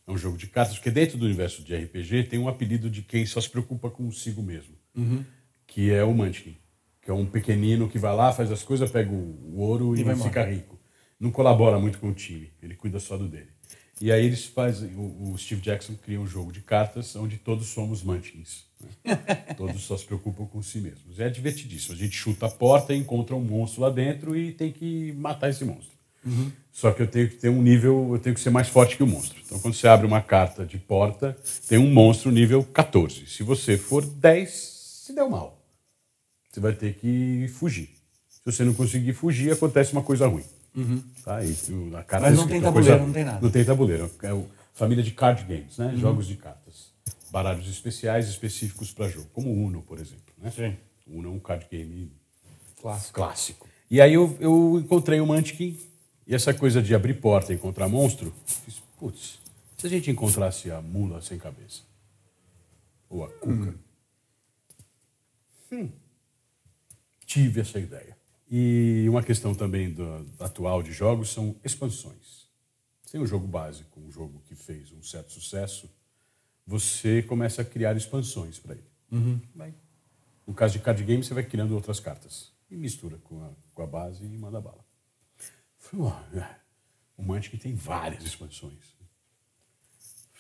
É um jogo de cartas, porque dentro do universo de RPG tem um apelido de quem só se preocupa consigo mesmo, Uhum. que é o Munchkin, que é um pequenino que vai lá, faz as coisas, pega o, ouro e, vai fica rico. Não colabora muito com o time, ele cuida só do dele. E aí eles fazem, o, o Steve Jackson cria um jogo de cartas onde todos somos Munchkins. né? *laughs* todos só se preocupam com si mesmos. É divertidíssimo. A gente chuta a porta, encontra um monstro lá dentro e tem que matar esse monstro. Só que eu tenho que ter um nível, eu tenho que ser mais forte que o monstro. Então, quando você abre uma carta de porta, tem um monstro nível 14. Se você for 10, se deu mal. Você vai ter que fugir. Se você não conseguir fugir, acontece uma coisa ruim. Tá? E a carta Mas não tem tabuleiro, coisa- não tem nada. Não tem tabuleiro. É o, família de card games, né? Jogos de cartas. Baralhos especiais específicos para jogo, como o Uno, por exemplo. Né? Sim. Uno é um card game Clássico. clássico. E aí eu, eu encontrei o Munchkin e essa coisa de abrir porta e encontrar monstro, fiz, putz, se a gente encontrasse a mula sem cabeça? Ou a cuca? Hum. Tive essa ideia. E uma questão também do, atual de jogos são expansões. Tem um jogo básico, um jogo que fez um certo sucesso, você começa a criar expansões para ele. Vai no caso de card game, você vai criando outras cartas. E mistura com a, com a base e manda bala. Falei, "Ó, é, o Mantic tem várias expansões.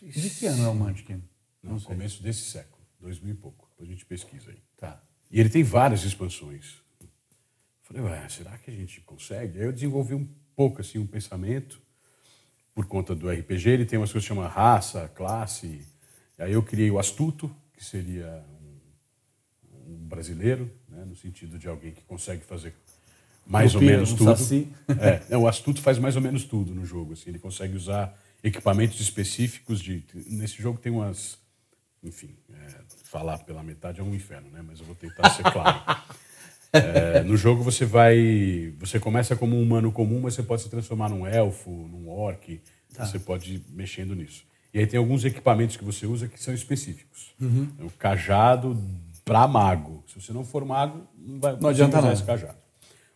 De que ano é o Munchkin? No começo desse século, dois mil e pouco. Depois a gente pesquisa aí. Tá. E ele tem várias expansões. Falei, ué, será que a gente consegue? Aí eu desenvolvi um pouco assim um pensamento por conta do RPG. Ele tem umas coisas que chama raça, classe. Aí eu criei o astuto, que seria um, um brasileiro, né, no sentido de alguém que consegue fazer mais ou menos um tudo. saci. É, é, o astuto faz mais ou menos tudo no jogo. Assim, ele consegue usar equipamentos específicos de. Nesse jogo tem umas. Enfim, é, falar pela metade é um inferno, né? Mas eu vou tentar ser claro. *laughs* É, no jogo você vai. Você começa como um humano comum, mas você pode se transformar num elfo, num orc. Você pode ir mexendo nisso. E aí tem alguns equipamentos que você usa que são específicos. É o cajado para mago. Se você não for mago, não, vai, Não adianta usar nada. esse cajado.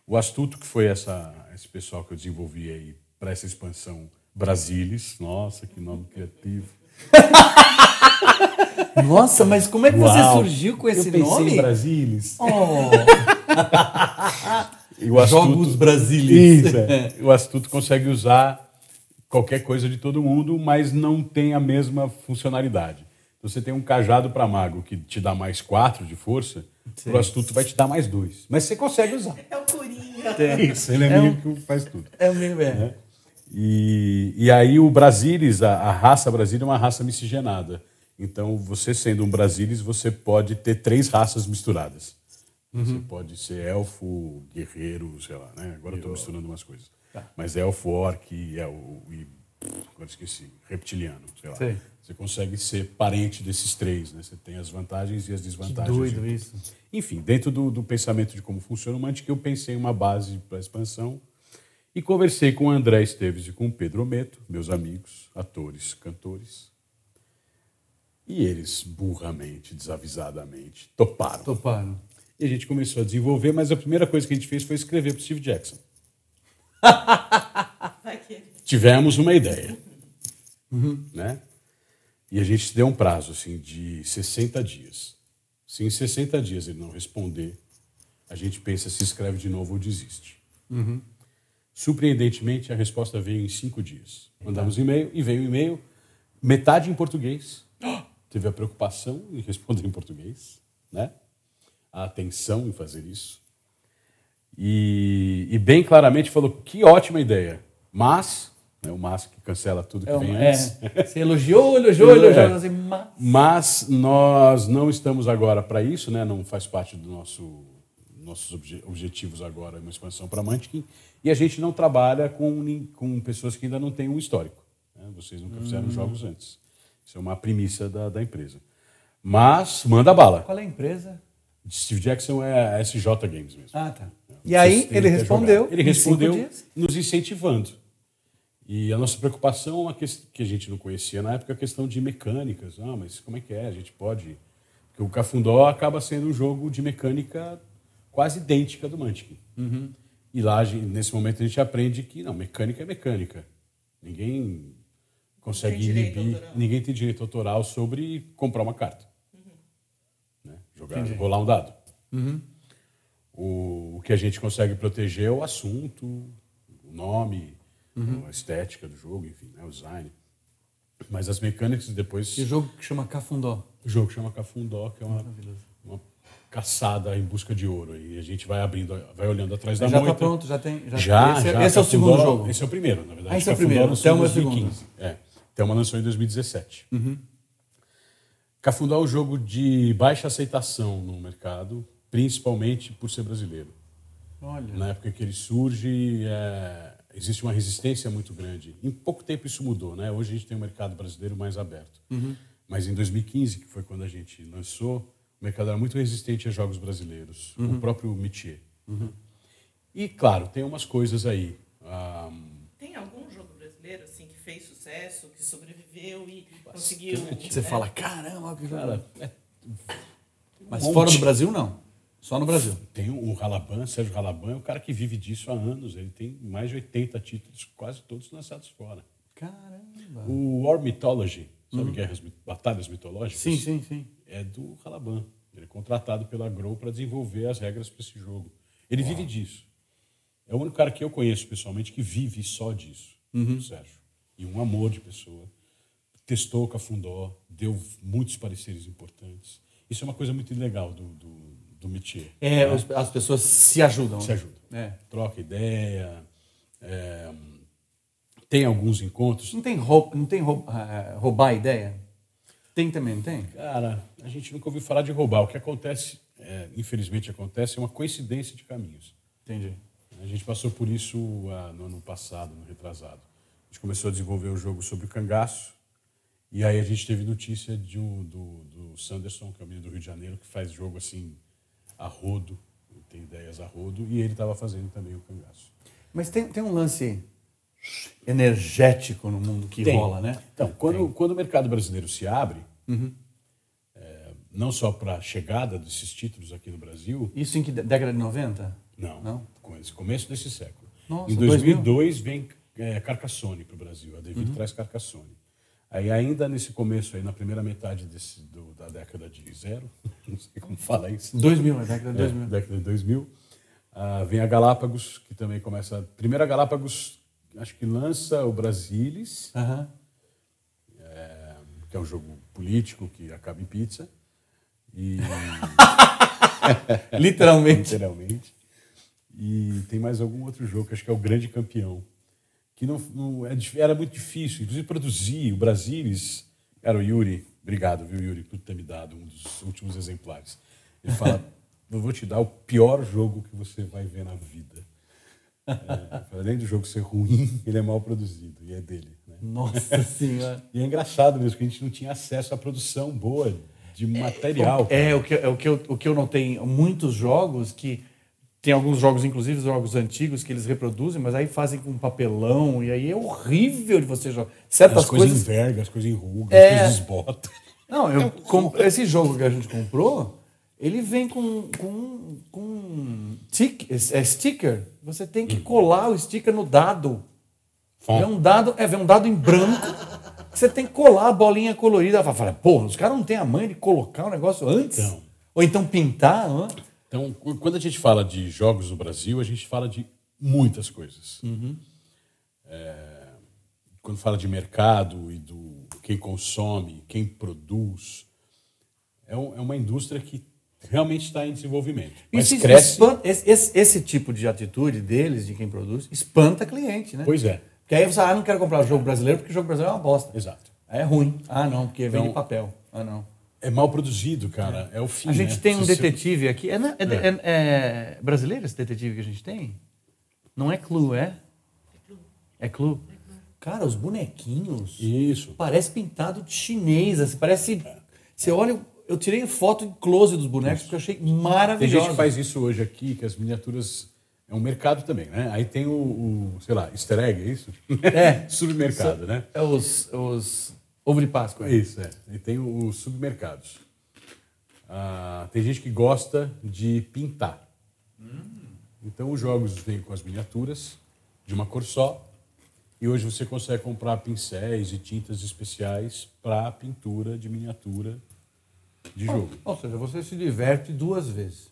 O astuto, que foi essa, esse pessoal que eu desenvolvi aí para essa expansão Brasilis. Nossa, que nome criativo. *laughs* Nossa, mas como é que você Uau. surgiu com esse eu pensei nome? em Brasilis. Oh, *laughs* o astuto, Jogos Brasilis. Isso, é. O astuto consegue usar qualquer coisa de todo mundo, mas não tem a mesma funcionalidade. Então, você tem um cajado para mago que te dá mais quatro de força, o astuto vai te dar mais dois. Mas você consegue usar. É o Coringa. *laughs* Isso, ele é, É meio um- que faz tudo. É o mesmo, é. E, e aí o Brasilis, a, a raça Brasilis é uma raça miscigenada. Então, você sendo um Brasilis, você pode ter três raças misturadas. Você pode ser elfo, guerreiro, sei lá, né? Agora eu estou misturando umas coisas. Mas elfo, orc e, el- e agora esqueci, reptiliano, sei lá. Sei. Você consegue ser parente desses três, né? Você tem as vantagens e as Que desvantagens. doido de- isso. enfim, dentro do, do pensamento de como funciona o Mantic, eu pensei em uma base para a expansão e conversei com o André Esteves e com o Pedro Ometo, meus amigos, atores, cantores. E eles, burramente, desavisadamente, toparam. Toparam. E a gente começou a desenvolver, mas a primeira coisa que a gente fez foi escrever para Steve Jackson. *laughs* Tivemos uma ideia. Né? E a gente deu um prazo assim, de 60 dias. Se em 60 dias ele não responder, a gente pensa se escreve de novo ou desiste. Surpreendentemente, a resposta veio em cinco dias. Mandamos e-mail e veio um e-mail, metade em português. *gasps* Teve a preocupação em responder em português, né? a atenção em fazer isso. E, e bem claramente falou que ótima ideia, mas né, o mas que cancela tudo que É, vem um- é, antes. você elogiou, elogiou, É. elogiou. Assim, mas... Mas nós não estamos agora para isso, né? não faz parte do nosso nossos obje- objetivos agora, uma expansão para Mantiquin, e a gente não trabalha com, com pessoas que ainda não têm um histórico. né? Vocês nunca fizeram jogos antes. Isso é uma premissa da, da empresa. Mas manda bala. Qual é a empresa? Steve Jackson é a SJ Games mesmo. Ah, tá. E aí ele respondeu. Ele respondeu nos incentivando. E a nossa preocupação, uma ques- que a gente não conhecia na época, é a questão de mecânicas. Ah, mas como é que é? A gente pode. Porque o Cafundó acaba sendo um jogo de mecânica quase idêntica do Mantic. Uhum. E lá, a nesse momento, a gente aprende que não, mecânica é mecânica. Ninguém consegue Tem inibir, ninguém tem direito autoral sobre comprar uma carta. Uhum. Né? Jogar, rolar um dado. O, o que a gente consegue proteger é o assunto, o nome, a estética do jogo, enfim, né, o design. Mas as mecânicas depois. Que jogo que chama Cafundó. O jogo chama Cafundó, que é uma, uma caçada em busca de ouro. E a gente vai abrindo, vai olhando atrás da já moita. está pronto, já tem. Já, Já, esse, é- já, esse é o segundo jogo. Esse é o primeiro, na verdade. Ah, esse é o primeiro. Thelma em é o segundo. 2015. É. Thelma lançou em 2017. Uhum. Cafundó é um jogo de baixa aceitação no mercado, principalmente por ser brasileiro. Olha. Na época que ele surge, é, existe uma resistência muito grande. Em pouco tempo isso mudou, né? Hoje a gente tem um mercado brasileiro mais aberto. Mas em 2015, que foi quando a gente lançou, o mercado era muito resistente a jogos brasileiros, o próprio métier. E claro, tem umas coisas aí. Ah, Tem algum jogo brasileiro assim que fez sucesso, que sobreviveu e conseguiu. Você né? fala, caramba, cara, é- Mas um fora do. Brasil, não. Só no Brasil. tem o Ralaban, Sérgio Ralaban é um cara que vive disso há anos. Ele tem mais de 80 títulos, quase todos lançados fora. Caramba. O War Mythology, sabe guerras, mit- batalhas mitológicas? Sim, sim, sim. é do Ralaban. Ele é contratado pela Grow para desenvolver as regras para esse jogo. Ele vive disso. É o único cara que eu conheço pessoalmente que vive só disso, o Sérgio. E um amor de pessoa. Testou o Cafundó, deu muitos pareceres importantes. Isso é uma coisa muito legal do, do, do métier. É, né? as pessoas se ajudam. Se né? ajuda. É. Troca ideia. é, tem alguns encontros. Não tem, rou- não tem ah, roubar ideia? Tem também, não tem? Cara, a gente nunca ouviu falar de roubar. O que acontece, é, infelizmente acontece, é uma coincidência de caminhos. Entendi. A gente passou por isso ah, no ano passado, no retrasado. A gente começou a desenvolver o jogo sobre o cangaço, e aí a gente teve notícia de um, do, do Sanderson, que é o menino do Rio de Janeiro, que faz jogo assim, a rodo, tem ideias a rodo, e ele estava fazendo também o cangaço. Mas tem, tem um lance energético no mundo que Tem. rola, né? Então, quando, quando o mercado brasileiro se abre, é, não só para a chegada desses títulos aqui no Brasil, Isso em que dé- década de 90? Não, Não? com esse começo desse século. Nossa, em 2002 vem é, Carcassonne para o Brasil, a Devir Uhum. traz Carcassonne. Aí ainda nesse começo, aí, na primeira metade desse, do- da década de zero, *laughs* não sei como fala isso, 2000, é década de é, 2000. década de 2000, ah, vem a Galápagos, que também começa... Primeiro a Galápagos, acho que lança o Brasilis, Aham. que é um jogo político que acaba em pizza, e... *laughs* Literalmente. literalmente. E tem mais algum outro jogo que acho que é o Grande Campeão, que não, não- é era muito difícil, inclusive produzir. O Brasilis, era o Yuri, obrigado, viu, Yuri, por ter me dado um dos últimos exemplares. Ele fala: *laughs* Eu vou te dar o pior jogo que você vai ver na vida. É, além do jogo ser ruim, *laughs* ele é mal produzido, e é dele. né? Nossa *laughs* senhora. E é engraçado mesmo, que a gente não tinha acesso à produção boa de material. É, o que, é o, que eu, o que eu notei muitos jogos que tem alguns jogos, inclusive jogos antigos, que eles reproduzem, mas aí fazem com papelão, e aí é horrível de você jogar. Certas as coisas coisas. envergam, as coisas enrugam, É. as coisas esbotam. Não, eu comp- esse jogo que a gente comprou, ele vem com, com, com tic, é sticker. Você tem que colar o sticker no dado. Fom. Vê um dado, é, vê um dado em branco, que você tem que colar a bolinha colorida. Ela fala, porra, os caras não têm a mãe de colocar o negócio antes? Então. Ou então pintar? hã? Então, qu- quando a gente fala de jogos no Brasil, a gente fala de muitas coisas. É, quando fala de mercado e do quem consome, quem produz, é, um- é uma indústria que realmente está em desenvolvimento. Mas Isso cresce. espanta- esse, esse- esse tipo de atitude deles, de quem produz, espanta cliente, né? Pois é, Porque aí você, ah, não quero comprar o jogo brasileiro porque o jogo brasileiro é uma bosta. exato. Aí é ruim. Ah, não, porque vem Então- de papel. Ah, não. É mal produzido, cara. É o fim. A gente né? tem um Se você- detetive aqui. É, na- é- é- é brasileiro esse detetive que a gente tem? Não é Clue, é? É Clue. Cara, os bonequinhos. Isso. Parece pintado de chinês, assim, parece. Você olha, eu tirei foto em close dos bonecos porque eu achei Tem maravilhoso. gente que faz isso hoje aqui, que as miniaturas. É um mercado também, né? Aí tem o, o, sei lá, easter egg, é isso? É. *laughs* Submercado, né? É os, os ovo de Páscoa. Isso, é. E tem os submercados. Ah, tem gente que gosta de pintar. Então os jogos vêm com as miniaturas de uma cor só. E hoje você consegue comprar pincéis e tintas especiais para pintura de miniatura de jogo. Ou seja, você se diverte duas vezes.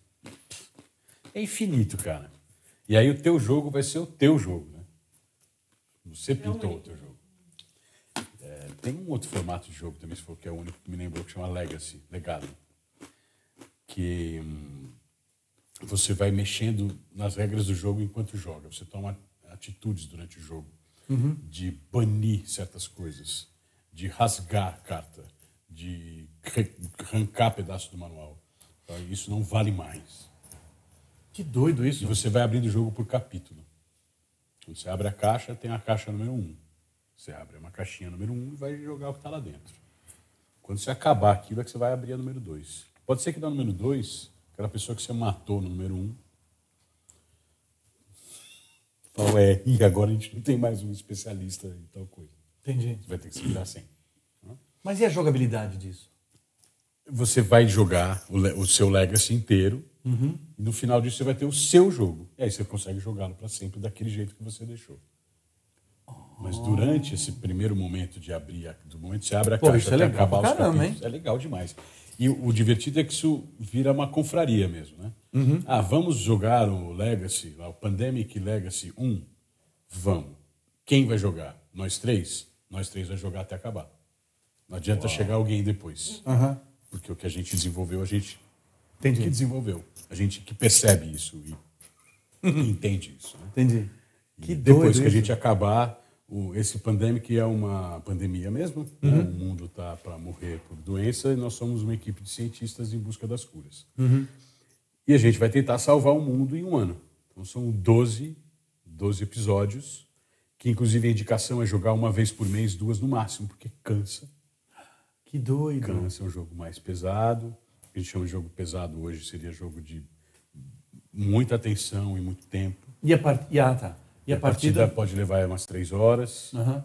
É infinito, cara. E aí o teu jogo vai ser o teu jogo, né? Você pintou o teu jogo. Tem um outro formato de jogo também, se for que é o único que me lembrou, que chama Legacy, Legado. Que hum, você vai mexendo nas regras do jogo enquanto joga. Você toma atitudes durante o jogo de banir certas coisas, de rasgar carta, de arrancar pedaço do manual. Então, Isso não vale mais. Que doido E isso. você vai abrindo o jogo por capítulo. Quando você abre a caixa, tem a caixa número 1. Um. Você abre uma caixinha número 1 um e vai jogar o que está lá dentro. Quando você acabar aquilo, é que você vai abrir a número 2. Pode ser que na número 2, aquela pessoa que você matou no número 1, um, fala, é, e agora a gente não tem mais um especialista em tal coisa. Entendi. Você vai ter que se virar sem. Mas e a jogabilidade disso? Você vai jogar o, o seu Legacy inteiro, Uhum. e no final disso você vai ter o seu jogo. E aí você consegue jogá-lo para sempre daquele jeito que você deixou. Mas durante esse primeiro momento de abrir, a- do momento que você abre a Pô, caixa é até legal acabar os caramba, capítulos, é legal demais. E o, o divertido é que isso vira uma confraria mesmo, né? Uhum. Ah, vamos jogar o Legacy, o Pandemic Legacy 1? Vamos. Quem vai jogar? Nós três? Nós três vai jogar até acabar. Não adianta chegar alguém depois. Aham. Porque o que a gente desenvolveu, a gente Entendi. que desenvolveu. A gente que percebe isso e, e *laughs* entende isso. Né? Entendi. Que E doido depois que a gente acabar, o, esse pandemic é uma pandemia mesmo. né? Uhum. O mundo está para morrer por doença e nós somos uma equipe de cientistas em busca das curas. Uhum. E a gente vai tentar salvar o mundo em um ano. Então são 12, 12 episódios, que inclusive a indicação é jogar uma vez por mês, duas no máximo, porque cansa. Que doido. Cansa é um jogo mais pesado. A gente chama de jogo pesado hoje seria jogo de muita atenção e muito tempo. E a, part... e, ah, tá. E a a partida partida? pode levar umas três horas. Aham.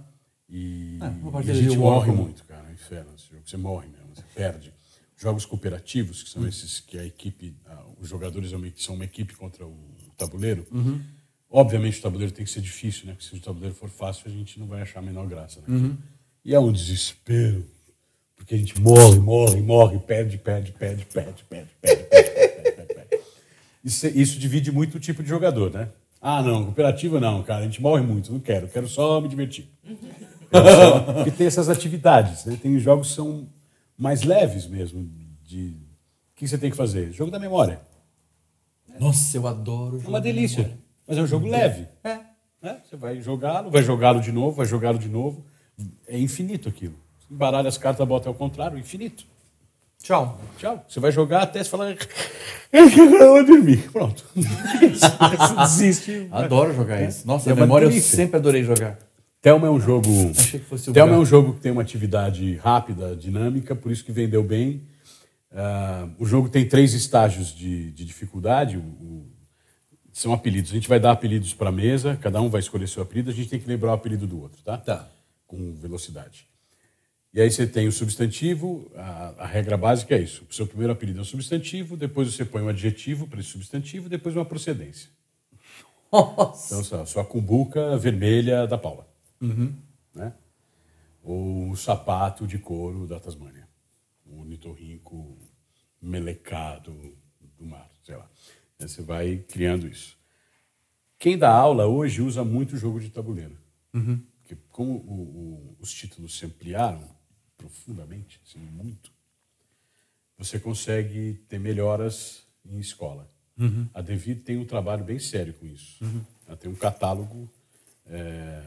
E, Ah, uma e a gente morre muito, cara. É um inferno esse jogo. Você morre mesmo, você perde. Jogos cooperativos, que são Hum. esses que a equipe, ah, os jogadores são uma- são uma equipe contra o tabuleiro. Uhum. Obviamente o tabuleiro tem que ser difícil, né? Porque se o tabuleiro for fácil, a gente não vai achar a menor graça. Né? Uhum. E é um desespero. Porque a gente morre, morre, morre, perde, perde, perde, perde, perde, perde, perde, perde, perde, perde. Isso, isso divide muito o tipo de jogador, né? Ah, não, cooperativa não, cara, a gente morre muito, não quero, quero só me divertir. *laughs* Só- Porque tem essas atividades, né? Tem jogos que são mais leves mesmo. De... O que você tem que fazer? Jogo da memória. Nossa, eu adoro. É uma delícia, mas é um jogo leve. É. né? Você vai jogá-lo, vai jogá-lo de novo, vai jogá-lo de novo. É infinito aquilo. Você embaralha as cartas, bota ao contrário, infinito. Tchau. Tchau. Você vai jogar até você falar. Eu vou dormir. Pronto. *laughs* Você desiste. Adoro jogar isso. Nossa, É a uma memória eu delícia. sempre adorei jogar. Thelma é um jogo. Achei que fosse o Thelma é um jogo que tem uma atividade rápida, dinâmica, por isso que vendeu bem. Ah, o jogo tem três estágios de, de dificuldade. O- o- são apelidos. A gente vai dar apelidos para a mesa, cada um vai escolher seu apelido, a gente tem que lembrar o apelido do outro, tá? Tá. Com velocidade. E aí você tem o substantivo, a, a regra básica é isso. O seu primeiro apelido é um substantivo, depois você põe um adjetivo para esse substantivo, depois uma procedência. Nossa. Então, só, sua cumbuca vermelha da Paula. Né? Ou o sapato de couro da Tasmânia. O nitorrinco melecado do mar, sei lá. Aí Você vai criando isso. Quem dá aula hoje usa muito jogo de tabuleiro. Porque como o- o- os títulos se ampliaram profundamente, assim, muito, você consegue ter melhoras em escola. A Devir tem um trabalho bem sério com isso. Ela tem um catálogo é,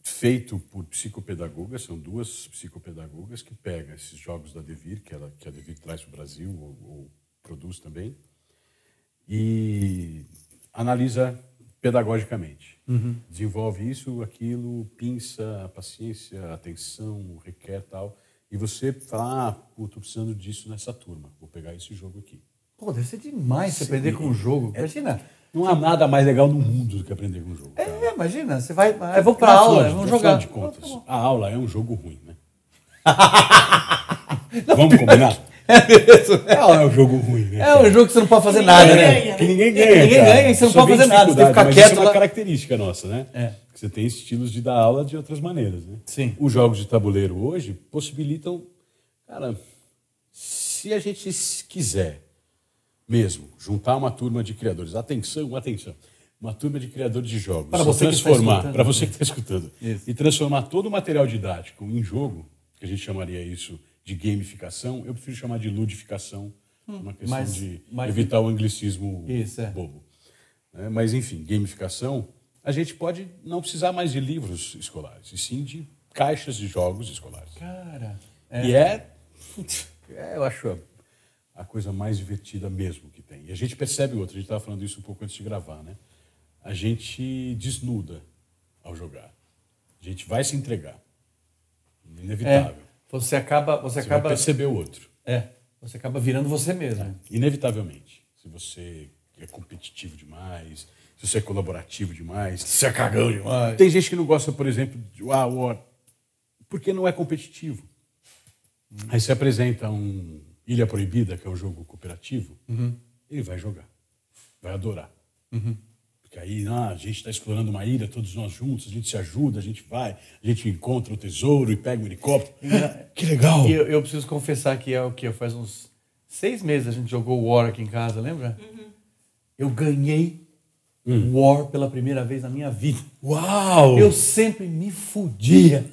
feito por psicopedagogas, são duas psicopedagogas que pegam esses jogos da Devir, que, ela, que a Devir traz para o Brasil ou, ou produz também, e analisa pedagogicamente. Desenvolve isso, aquilo, pinça, a paciência, a atenção, requer tal. E você fala, ah, pô, tô precisando disso nessa turma, vou pegar esse jogo aqui. Pô, deve ser demais você aprender com o jogo. Imagina. Não há nada mais legal no mundo do que aprender com o jogo. cara. É, imagina, você vai. Eu vou pra Afinal aula, vamos afinal jogar. de contas, a aula é um jogo ruim, né? *laughs* Vamos combinar? É mesmo. Aula é um jogo ruim, né? É um jogo que você não pode fazer Ninguém nada, né? ganha. Que ninguém ganha. Ninguém cara. ganha e você não pode fazer nada, você tem que ficar mas quieto Isso é uma lá. característica nossa, né? É. Que Você tem estilos de dar aula de outras maneiras, né? Sim. Os jogos de tabuleiro hoje possibilitam, cara, se a gente quiser mesmo juntar uma turma de criadores, atenção, atenção, uma turma de criadores de jogos, Para você que transformar, para você que está escutando, Isso. e transformar todo o material didático em jogo, que a gente chamaria isso de gamificação, eu prefiro chamar de ludificação, uma questão mas- de mas- evitar o anglicismo Isso, é. bobo. né? Mas, enfim, gamificação, a gente pode não precisar mais de livros escolares, e sim de caixas de jogos escolares. Cara. E é, é, eu acho, a, coisa mais divertida mesmo que tem. E a gente percebe outra, a gente estava falando isso um pouco antes de gravar, né? A gente desnuda ao jogar. A gente vai se entregar. É. Inevitável. Você acaba. Você Você vai acaba. perceber o outro. É. Você acaba virando você mesmo. Inevitavelmente. Se você é competitivo demais, se você é colaborativo demais. Você é cagão demais. Tem gente que não gosta, por exemplo, de ah, War, porque não é competitivo. Aí você apresenta um Ilha Proibida, que é um jogo cooperativo, ele vai jogar, vai adorar. Porque aí ah, a gente está explorando uma ilha, todos nós juntos, a gente se ajuda, a gente vai, a gente encontra o tesouro e pega um helicóptero. que legal! E eu, eu preciso confessar que é o que? Faz uns seis meses a gente jogou War aqui em casa, lembra? Eu ganhei War pela primeira vez na minha vida. Uau! Eu sempre me fudia.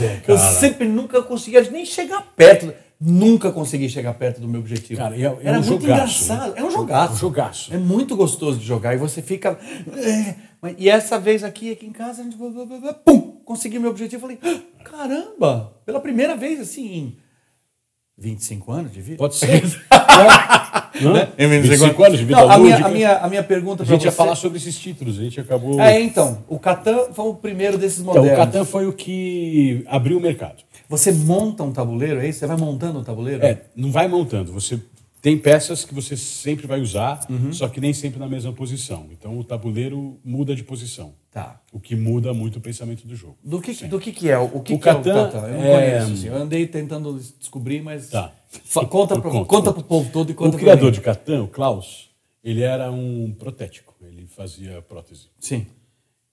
É, eu sempre nunca conseguia nem chegar perto. Nunca consegui chegar perto do meu objetivo. Cara, é- é Era um muito jogaço, engraçado. né? É um jogaço. Um jogaço. É muito gostoso de jogar. E você fica. "É", E essa vez aqui, aqui em casa, a gente. Pum! Consegui meu objetivo. Falei, "Ah, caramba! Pela primeira vez, assim, em 25 anos de vida. Pode ser. *laughs* Hã? Em 25 anos de vida Não, a, minha, a, minha, a minha pergunta A para gente você... ia falar sobre esses títulos, a gente acabou. É, então, o Catan foi o primeiro desses Então, modernos. o Catan foi o que abriu o mercado. Você monta um tabuleiro, é isso? Você vai montando um tabuleiro? É, não vai montando. Você tem peças que você sempre vai usar, Uhum. só que nem sempre na mesma posição. Então o tabuleiro muda de posição. Tá. O que muda muito o pensamento do jogo. Do que, do que que é? O que, O que é Catan o Catan? Eu não é- conheço, assim. Eu andei tentando descobrir, mas... Tá. Conta, *laughs* conto, conta conto. pro povo todo e conta O criador de Catan, o Klaus, ele era um protético. Ele fazia prótese. Sim.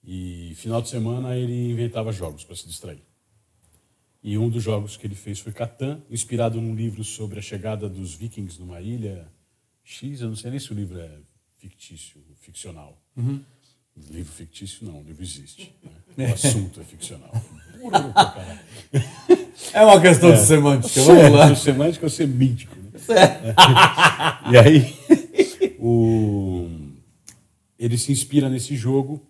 E final de semana ele inventava jogos para se distrair. E um dos jogos que ele fez foi Catan, inspirado num livro sobre a chegada dos vikings numa ilha X. Eu não sei nem se o livro é fictício, ficcional. Livro fictício não, o livro existe. né? *laughs* O assunto é ficcional. *laughs* É uma questão de semântica, vamos lá. É, semântico ou semíntico. Né? *laughs* e aí, o, ele se inspira nesse jogo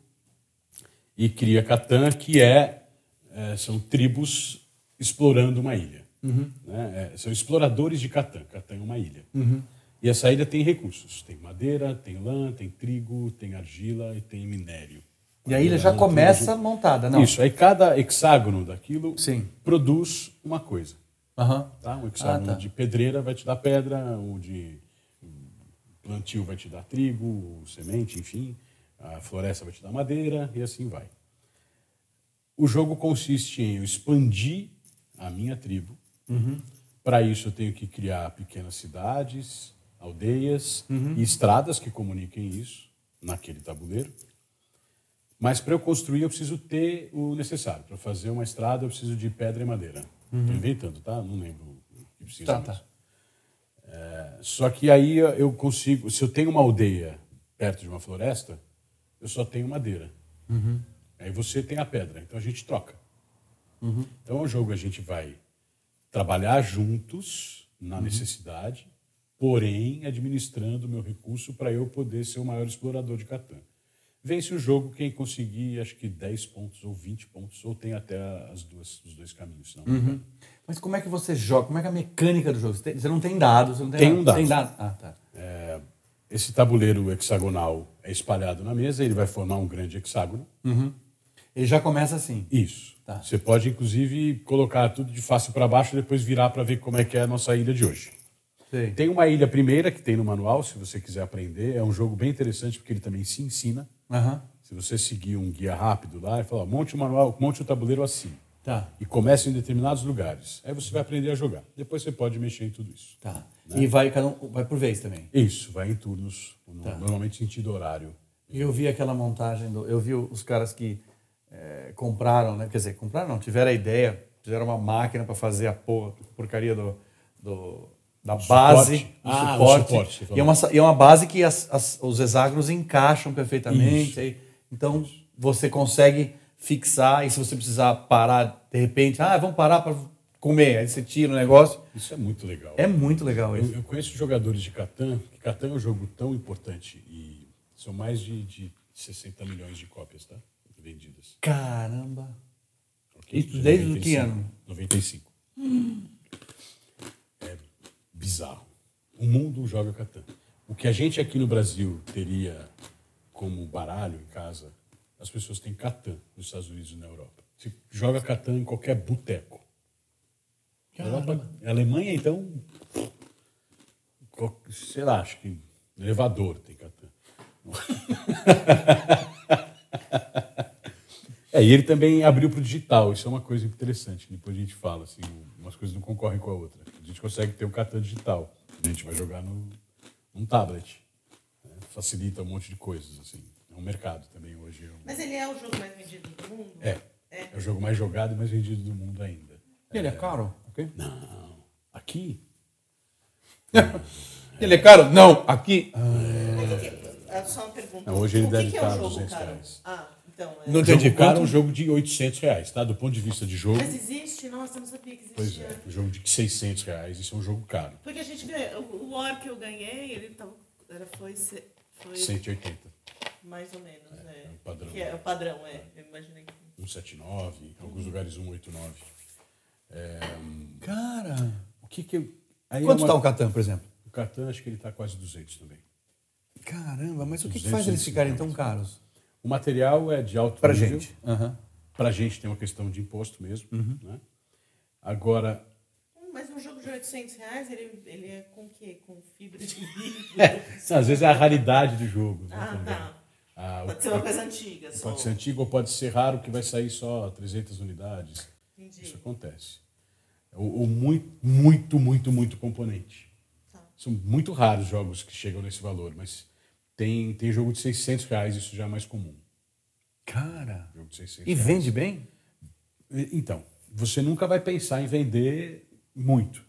e cria Catan, que é, é, são tribos explorando uma ilha. Né? É, são exploradores de Catan. Catan é uma ilha. E essa ilha tem recursos. Tem madeira, tem lã, tem trigo, tem argila e tem minério. E a ilha já começa trigo, montada, não? Isso, aí cada hexágono daquilo Sim. produz uma coisa. Aham. Tá? Um hexágono Ah, tá. de pedreira vai te dar pedra, o de plantio vai te dar trigo, semente, enfim. A floresta vai te dar madeira e assim vai. O jogo consiste em eu expandir a minha tribo. Para isso eu tenho que criar pequenas cidades, aldeias e estradas que comuniquem isso naquele tabuleiro. Mas para eu construir, eu preciso ter o necessário. Para fazer uma estrada, eu preciso de pedra e madeira. Estou inventando, tá? Não lembro o que precisa. Tá, tá. Só que aí eu consigo. Se eu tenho uma aldeia perto de uma floresta, eu só tenho madeira. Aí você tem a pedra. Então a gente troca. Então é um jogo que a gente vai trabalhar juntos na necessidade, porém administrando o meu recurso para eu poder ser o maior explorador de Catan. Vence o jogo quem conseguir, acho que 10 pontos ou 20 pontos, ou tem até as duas, os dois caminhos. Não. Mas como é que você joga? Como é que é a mecânica do jogo? Você, tem- você não tem dados, você não tem, Tem nada. um dado. Tem dado. Ah, tá. Esse tabuleiro hexagonal é espalhado na mesa, ele vai formar um grande hexágono. Ele já começa assim. Isso. Tá. Você pode, inclusive, colocar tudo de face para baixo e depois virar para ver como é que é a nossa ilha de hoje. Sei. Tem uma ilha primeira que tem no manual, se você quiser aprender. É um jogo bem interessante porque ele também se ensina. Aham. Se você seguir um guia rápido lá e falar, monte o manual, monte o tabuleiro assim. Tá. E comece em determinados lugares. Aí você vai aprender a jogar. Depois você pode mexer em tudo isso. Tá. E vai, vai por vez também. Isso, vai em turnos, no- Tá. normalmente sentido horário. E eu vi aquela montagem, do, eu vi os caras que eh, compraram, né? quer dizer, compraram não, tiveram a ideia, fizeram uma máquina para fazer a por- porcaria do, do- da Suporte. base, do Ah, o suporte. suporte, e, é uma, e é uma base que as- as- os hexágonos encaixam perfeitamente. Isso. aí- então você consegue fixar e se você precisar parar de repente, ah, vamos parar para comer, aí você tira o negócio. Isso é muito legal. É muito legal Eu, isso. eu conheço jogadores de Catan, que Catan é um jogo tão importante e são mais de, de 60 milhões de cópias, tá? Vendidas. Caramba. ok? Isso De desde que 95. ano? 95. É bizarro. O mundo joga Catan. O que a gente aqui no Brasil teria como baralho em casa, as pessoas têm Catan nos Estados Unidos e na Europa. Você joga Catan em qualquer boteco. A Alemanha, então, sei lá, acho que elevador tem Catan. *laughs* É, e ele também abriu para o digital, isso é uma coisa interessante, que depois a gente fala, assim, umas coisas não concorrem com a outra. A gente consegue ter um Catan digital, a gente vai jogar no, num tablet. né? Facilita um monte de coisas, assim. É um mercado também hoje. é um- Mas ele é o jogo mais vendido do mundo? É, é o jogo mais jogado e mais vendido do mundo ainda. Ele é caro? ok? Não, aqui *laughs* Ele é caro? Não. Aqui. Mas o que- é só uma pergunta. Não, hoje ele o que deve que é estar o jogo, 200 cara? reais. Ah, então. É. Não O entendi. jogo caro é Quanto? um jogo de 800 reais, tá? Do ponto de vista de jogo, Mas existe? Nossa, eu não sabia que pois existia. é, um jogo de 600 reais, isso é um jogo caro. Porque a gente ganhou. O War que eu ganhei, ele tava, era, foi, se- foi 180, mais ou menos, né? é o padrão. Que é o padrão, é. Eu imaginei que. 179, em alguns lugares 189. Cara. O que que eu... Aí Quanto é está uma- o Catan, por exemplo? O Catan, acho que ele está quase 200 também. Caramba, mas o que, que 250. faz eles ficarem tão caros? O material é de alto Pra nível. gente. Aham. Pra gente tem uma questão de imposto mesmo. Uhum. Né? Agora, Mas um jogo de 800 reais, ele, ele é com o quê? Com fibra de vidro? *laughs* às vezes é a raridade do jogo. né, ah, também. tá. Ah, o- Pode ser uma coisa antiga. Só. Pode ser antigo ou pode ser raro, que vai sair só 300 unidades. Entendi. Isso acontece. Ou, ou muito, muito, muito, muito componente. Tá. São muito raros jogos que chegam nesse valor, mas tem, tem jogo de 600 reais, isso já é mais comum. Cara. Jogo de 600 E reais. vende bem? Então, você nunca vai pensar em vender muito.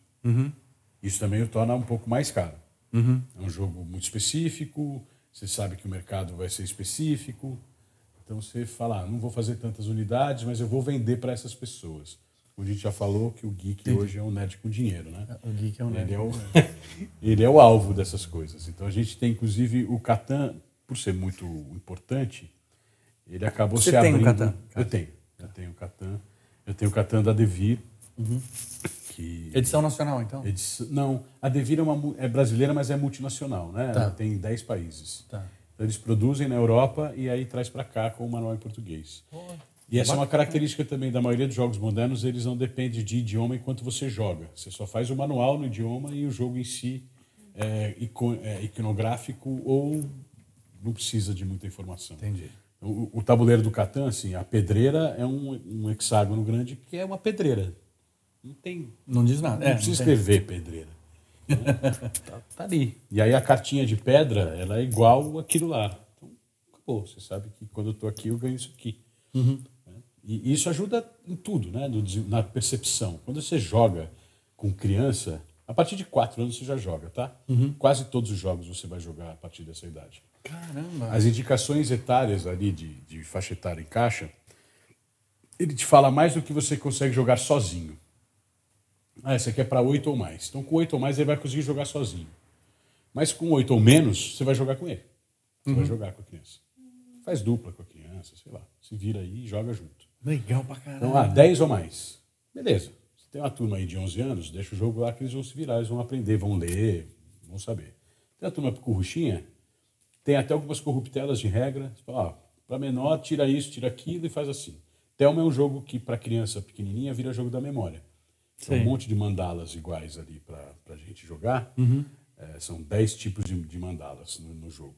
Isso também o torna um pouco mais caro. É um jogo muito específico, você sabe que o mercado vai ser específico. Então você fala, ah, não vou fazer tantas unidades, mas eu vou vender para essas pessoas. Como a gente já falou que o geek hoje é um nerd com dinheiro, né? O geek é um Ele nerd. é, o, *laughs* ele é o alvo dessas coisas. Então a gente tem, inclusive, o Catan, por ser muito importante, ele acabou Você se tem um abrindo. Catan? Eu tenho. Eu tenho o Catan. Eu tenho o Catan da Devir. Que Edição nacional, então? edição- não, a Devir é, uma, é brasileira, mas é multinacional, né? Tá. Ela tem 10 países. Tá. Então eles produzem na Europa e aí traz para cá com o manual em português. E essa é uma característica também da maioria dos jogos modernos, eles não dependem de idioma enquanto você joga. Você só faz o manual no idioma e o jogo em si é, é iconográfico ou não precisa de muita informação. Entendi. O, o tabuleiro do Catan, assim, a pedreira é um, um hexágono grande que é uma pedreira. Não tem. Não diz nada. Não É, precisa não escrever pedreira. *laughs* Tá, tá ali. E aí a cartinha de pedra, ela é igual aquilo lá. Então, acabou. Você sabe que quando eu estou aqui, eu ganho isso aqui. Né? E isso ajuda em tudo, né? No na percepção. Quando você joga com criança, a partir de quatro anos você já joga, tá? Quase todos os jogos você vai jogar a partir dessa idade. Caramba. As indicações etárias ali de, de faixa etária em caixa, ele te fala mais do que você consegue jogar sozinho. Ah, esse aqui é para oito ou mais. Então, com oito ou mais, ele vai conseguir jogar sozinho. Mas com oito ou menos, você vai jogar com ele. Você vai jogar com a criança. Faz dupla com a criança, sei lá. Se vira aí e joga junto. Legal pra caramba. Então, ah, 10 ou mais. Beleza. Se tem uma turma aí de 11 anos, deixa o jogo lá que eles vão se virar, eles vão aprender, vão ler, vão saber. Tem a turma corruchinha, tem até algumas corruptelas de regra. Você fala, ó, para menor, tira isso, tira aquilo e faz assim. Thelma é um jogo que, para criança pequenininha, vira jogo da memória. Tem um monte de mandalas iguais ali para a gente jogar. É, são 10 tipos de, de mandalas no, no jogo.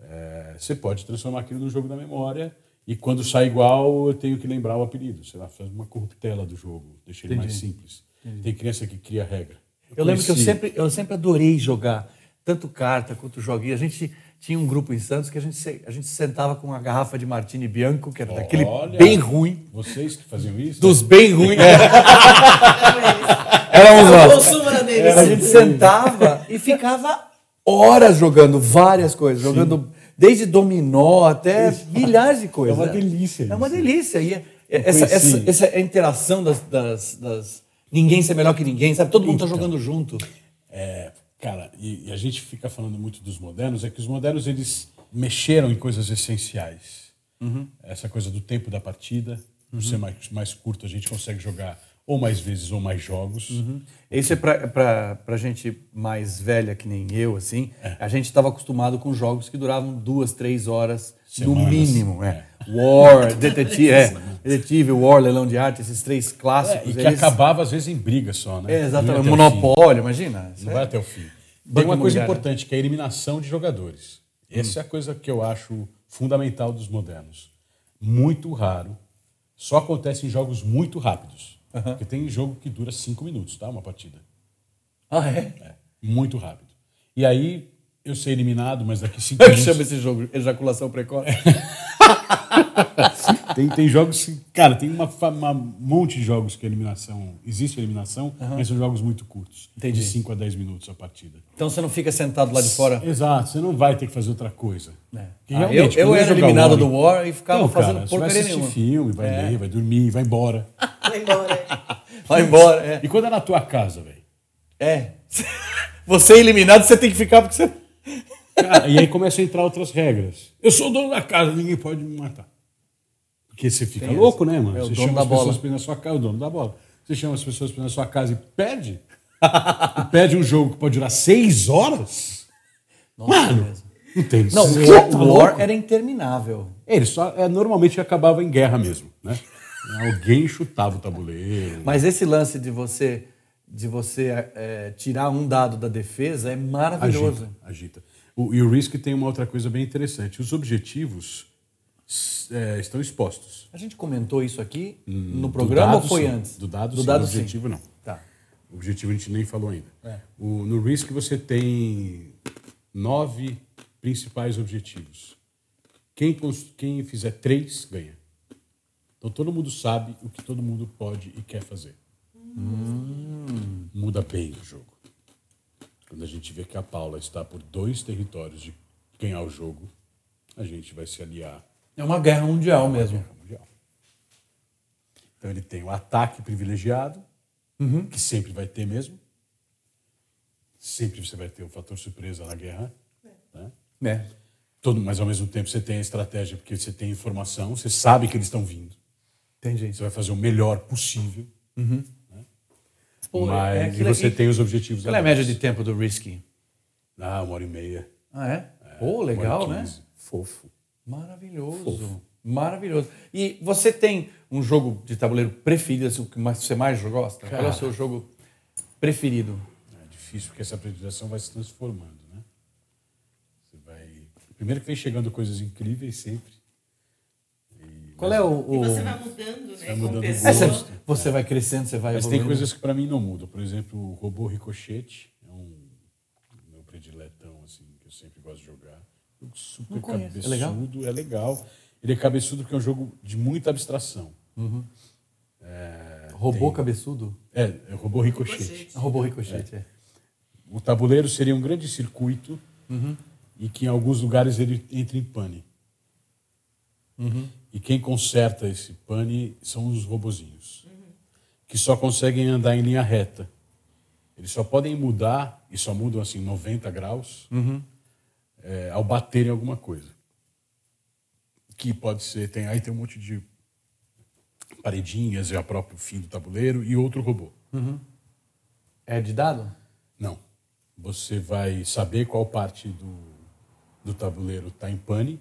É, você pode transformar aquilo no jogo da memória e quando sai igual eu tenho que lembrar o apelido. Sei lá, faz uma corruptela do jogo, deixa ele mais simples. Tem criança que cria regra. Eu lembro que eu sempre, eu sempre adorei jogar tanto carta quanto joguinho. A gente tinha um grupo em Santos que a gente, se- a gente sentava com uma garrafa de Martini Bianco, que era daquele Olha, bem ruim. Vocês que faziam isso? Dos bem ruins. *laughs* Era Éramos nós. consumo era. A gente sentava e ficava horas jogando várias coisas, jogando desde dominó até milhares de coisas. É uma delícia É uma isso. delícia. E é- é- essa, essa, essa interação das, das, das- Ninguém ser melhor que ninguém, sabe? Todo mundo tá Então. jogando junto. É, cara, e, e a gente fica falando muito dos modernos, é que os modernos eles mexeram em coisas essenciais. Essa coisa do tempo da partida, por ser mais, mais curto, a gente consegue jogar ou mais vezes ou mais jogos. Isso é pra, pra gente mais velha que nem eu, assim. É. A gente estava acostumado com jogos que duravam duas, três horas no Semanas. mínimo. É. War, *laughs* Detetive, é. Detetive, War, Leilão de Arte, esses três É, clássicos. e que eles- acabava às vezes em briga só, né? É, exatamente. Monopólio, imagina. Não é- vai até o fim. Tem uma coisa importante, que é a eliminação de jogadores. Essa é a coisa que eu acho fundamental dos modernos. Muito raro. Só acontece em jogos muito rápidos. Porque tem jogo que dura cinco minutos, tá? Uma partida. Ah, é? É, muito rápido. E aí eu ser eliminado, mas daqui cinco é que minutos... chama esse jogo? Ejaculação precoce? *laughs* Tem, tem jogos cara, tem uma, uma monte de jogos que a eliminação, existe eliminação, mas são jogos muito curtos. Entendi. De 5 a 10 minutos a partida. Então você não fica sentado lá de fora. Exato, você não vai ter que fazer outra coisa. Porque Ah, eu eu era eliminado War, do War e ficava Não, fazendo cara, vai porcaria assistir nenhuma. filme, vai É. ler, vai dormir, vai embora. *laughs* Vai embora. *laughs* Vai embora, é. E quando é na tua casa, velho? É. *laughs* Você é eliminado, você tem que ficar porque você. Cara, e aí começam a entrar outras regras. Eu sou o dono da casa, ninguém pode me matar. Porque você fica Tem louco, essa. né, mano? É você chama as pessoas bola. pra ir na sua casa, o dono da bola. Você chama as pessoas ir na sua casa e perde? e *laughs* perde um jogo que pode durar seis horas? Mano, mesmo. não tem. Não, o tá? War era interminável. Ele só é, normalmente acabava em guerra mesmo, né? Alguém chutava o tabuleiro. Mas esse lance de você de você é, tirar um dado da defesa é maravilhoso. Agita, agita. O, e o Risk tem uma outra coisa bem interessante. Os objetivos é, estão expostos. A gente comentou isso aqui no Do programa dado, ou foi sim. antes? Do dado, do sim. dado do sim. objetivo, não. Tá. O objetivo a gente nem falou ainda. É. O, no Risk você tem nove principais objetivos. Quem, quem fizer três, ganha. Então todo mundo sabe o que todo mundo pode e quer fazer. Muda bem o jogo. Quando a gente vê que a Paula está por dois territórios de ganhar o jogo, a gente vai se aliar É uma guerra mundial mesmo. Guerra Mundial. Então ele tem o ataque privilegiado, que sempre vai ter mesmo. Sempre você vai ter o fator surpresa na guerra. Né? É. Todo, mas ao mesmo tempo você tem a estratégia, porque você tem informação, você sabe que eles estão vindo. Entendi. Você vai fazer o melhor possível. Pô, mas é e aquilo você aqui- tem os objetivos Qual é a média de tempo do Risky? Ah, uma hora e meia. Ah, é? Pô, uma legal, e né? Fofo. Maravilhoso. Maravilhoso. E você tem um jogo de tabuleiro preferido, assim, o que você mais gosta? Qual é o Cara. seu jogo preferido? É difícil porque essa predileção vai se transformando, né? Você vai... Primeiro que vem chegando coisas incríveis sempre. Qual é o. E o- você vai mudando, né? Vai como mudando o pessoa. Essa- gosto. você vai crescendo, você vai Mas tem evoluindo. coisas que para mim não mudam. Por exemplo, o robô ricochete é um meu prediletão, assim, que eu sempre gosto de jogar. Jogo super. É cabeçudo, legal? é legal. Ele é cabeçudo porque é um jogo de muita abstração. Robô cabeçudo? É, é robô ricochete. Ricochete. Robô ricochete, é. O tabuleiro seria um grande circuito e que em alguns lugares ele entra em pane. E quem conserta esse pane são os robozinhos, que só conseguem andar em linha reta. Eles só podem mudar, e só mudam assim 90 graus, é, ao bater em alguma coisa. Que pode ser, tem, aí tem um monte de paredinhas, é o próprio fim do tabuleiro, e outro robô. É de dado? Não. Você vai saber qual parte do, do tabuleiro está em pane.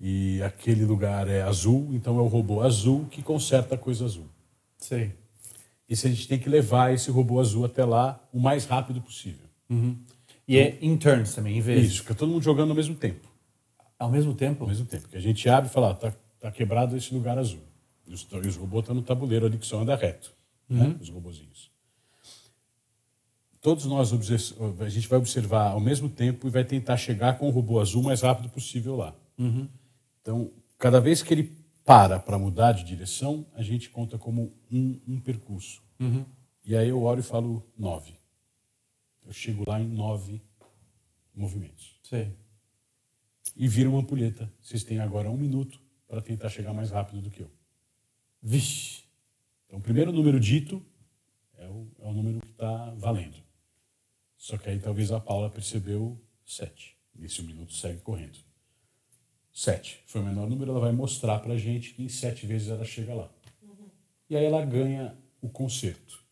E aquele lugar é azul, então é o robô azul que conserta a coisa azul. Sei. E se a gente tem que levar esse robô azul até lá o mais rápido possível. E é in turns também, em vez. Isso, fica todo mundo jogando ao mesmo tempo. Ao mesmo tempo? Ao mesmo tempo. Que a gente abre e fala, ah, tá, tá quebrado esse lugar azul. E os, e os robôs estão no tabuleiro ali que só anda reto. Né? Os robozinhos. Todos nós, a gente vai observar ao mesmo tempo e vai tentar chegar com o robô azul o mais rápido possível lá. Então, cada vez que ele para para mudar de direção, a gente conta como um, um percurso. E aí eu olho e falo nove. Eu chego lá em nove movimentos. Sei. E vira uma ampulheta. Vocês têm agora um minuto para tentar chegar mais rápido do que eu. Vixe. Então, o primeiro número dito é o, é o número que está valendo. Só que aí talvez a Paula percebeu sete. E esse minuto segue correndo. Sete. Foi o menor número, ela vai mostrar para a gente que em sete vezes ela chega lá. E aí ela ganha o concerto.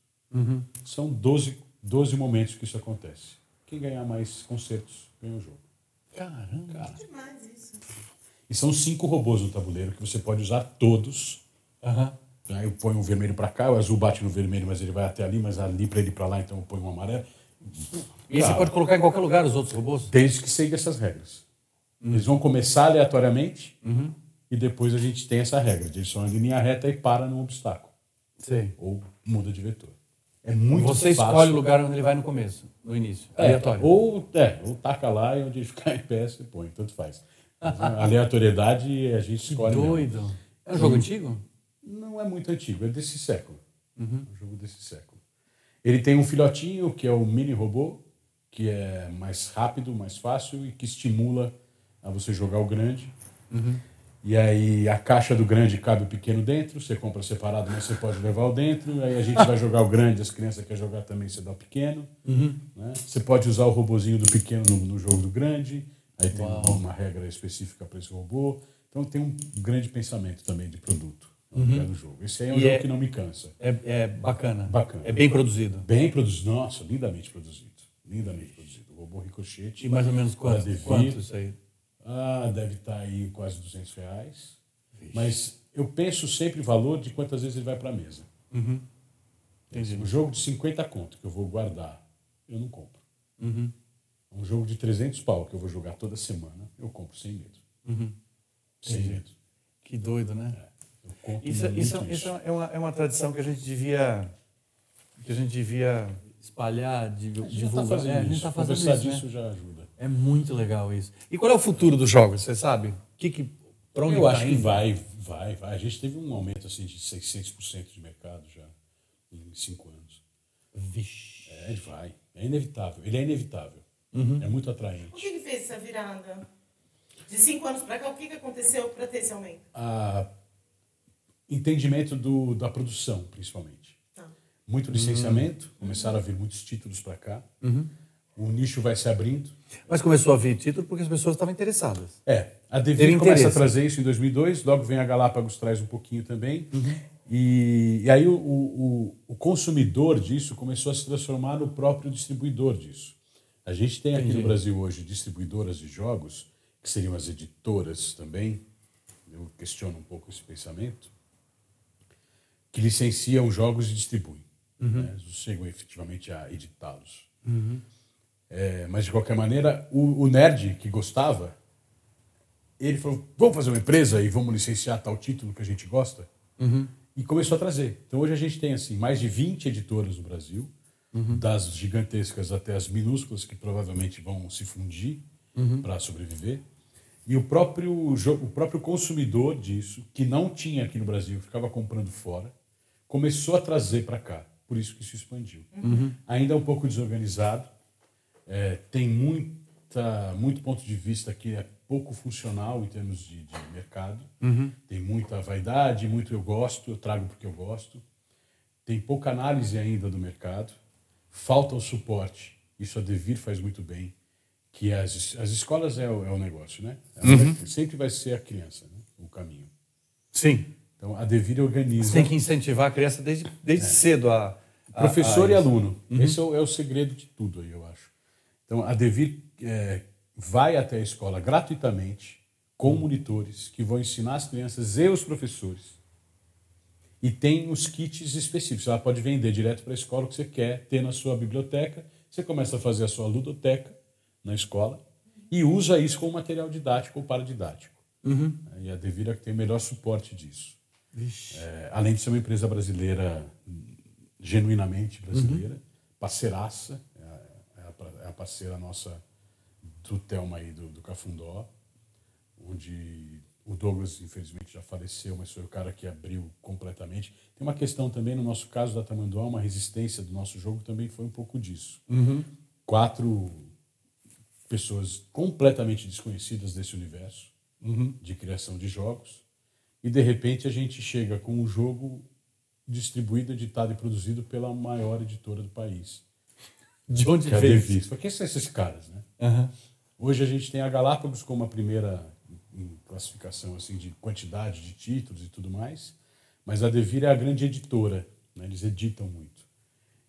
São 12, 12 momentos que isso acontece. Quem ganhar mais concertos ganha o jogo. Caramba. Demais isso. E são cinco robôs no tabuleiro que você pode usar todos Aham. Aí eu ponho o vermelho para cá, o azul bate no vermelho, mas ele vai até ali, mas ali para ele para lá, então eu ponho um amarelo. E você Cara, pode colocar em qualquer lugar os outros robôs? Desde que siga essas regras. Eles vão começar aleatoriamente e depois a gente tem essa regra. de Eles só andam em linha reta e para num obstáculo. Sei. Ou muda de vetor. É muito Você fácil. escolhe o lugar onde ele vai no começo, no início. É, Aleatório. Ou, é, ou taca lá e onde ficar em pé você põe, tanto faz. Mas a *laughs* aleatoriedade a gente escolhe. mesmo. Doido. É um jogo antigo? Não é muito antigo, é desse século. É um jogo desse século. Ele tem um filhotinho, que é o mini robô, que é mais rápido, mais fácil e que estimula a você jogar o grande. E aí a caixa do grande cabe o pequeno dentro, você compra separado, mas você pode levar o dentro. Aí a gente vai jogar o grande, as crianças querem jogar também, você dá o pequeno. né? Você pode usar o robozinho do pequeno no, no jogo do grande. Aí tem uma regra específica para esse robô. Então tem um grande pensamento também de produto ao lugar do jogo. Esse aí é um E jogo é- que não me cansa. É, é bacana. Bacana. É bem produzido. Bem produzido. Nossa, lindamente produzido. Lindamente produzido. O robô ricochete. E mais ou menos quanto? Quanto isso aí? Ah, deve estar aí quase 200 reais. Mas eu penso sempre o valor de quantas vezes ele vai para a mesa. Entendi. Um jogo de 50 conto que eu vou guardar, eu não compro. Um jogo de 300 pau que eu vou jogar toda semana, eu compro sem medo. Sem Entendi. medo. Que doido, né? Eu compro Isso, muito isso, isso é, uma, é uma tradição que a gente devia que a gente devia espalhar, div- A gente divulgar. está fazendo É, a gente isso. tá fazendo Conversar isso, né? disso já ajuda. É muito legal isso. E qual é o futuro dos jogos, você sabe? O que que para onde Eu acho que vai, vai, vai. A gente teve um aumento assim de 600% de mercado já em cinco anos. Vixe. É, vai. É inevitável. Ele é inevitável. É muito O atraente. que, que fez essa virada? De cinco anos para cá, o que, que aconteceu para ter esse aumento? A entendimento do, da produção, principalmente. Tá. Muito licenciamento. Começaram a vir muitos títulos para cá. O nicho vai se abrindo. Mas começou a vir título porque as pessoas estavam interessadas. É, a Devir começa a trazer isso em 2002, logo vem a Galápagos traz um pouquinho também. E, e aí o, o, o consumidor disso começou a se transformar no próprio distribuidor disso. A gente tem aqui no Brasil hoje distribuidoras de jogos, que seriam as editoras também, eu questiono um pouco esse pensamento, que licenciam jogos e distribuem. Né? Não chegam efetivamente a editá-los. É, mas, de qualquer maneira, o, o nerd que gostava, ele falou: vamos fazer uma empresa e vamos licenciar tal título que a gente gosta. E começou a trazer. Então, hoje a gente tem assim mais de 20 editoras no Brasil, das gigantescas até as minúsculas, que provavelmente vão se fundir. para sobreviver. E o próprio, o próprio consumidor disso, que não tinha aqui no Brasil, ficava comprando fora, começou a trazer para cá. Por isso que se expandiu. Ainda é um pouco desorganizado, é, tem muita, muito ponto de vista que é pouco funcional em termos de, de mercado. Tem muita vaidade, muito eu gosto, eu trago porque eu gosto. Tem pouca análise ainda do mercado. Falta o suporte. Isso a Devir faz muito bem. Que as, as escolas é o, é o negócio, né? É- Sempre vai ser a criança, né? o caminho. Sim. Então a Devir organiza. Você tem que incentivar a criança desde, desde cedo a. Professor e aluno. Esse é o, é o segredo de tudo aí, eu acho. Então, a Devir é, vai até a escola gratuitamente, com monitores, que vão ensinar as crianças e os professores. E tem os kits específicos. Ela pode vender direto para a escola o que você quer ter na sua biblioteca. Você começa a fazer a sua ludoteca na escola e usa isso como material didático ou paradidático. E a Devir é que tem o melhor suporte disso. É, além de ser uma empresa brasileira, genuinamente brasileira, parceiraça, é a, a pa- a parceira nossa do Telma aí, do, do Cafundó, onde o Douglas, infelizmente, já faleceu, mas foi o cara que abriu completamente. Tem uma questão também, no nosso caso da Tamanduá, uma resistência do nosso jogo também foi um pouco disso. Quatro pessoas completamente desconhecidas desse universo de criação de jogos e de repente a gente chega com um jogo distribuído, editado e produzido pela maior editora do país. De onde Que veio? Devis. Quem são esses caras, né? Aham. Hoje a gente tem a Galápagos como a primeira classificação assim de quantidade de títulos e tudo mais, mas a Devir é a grande editora, né? eles editam muito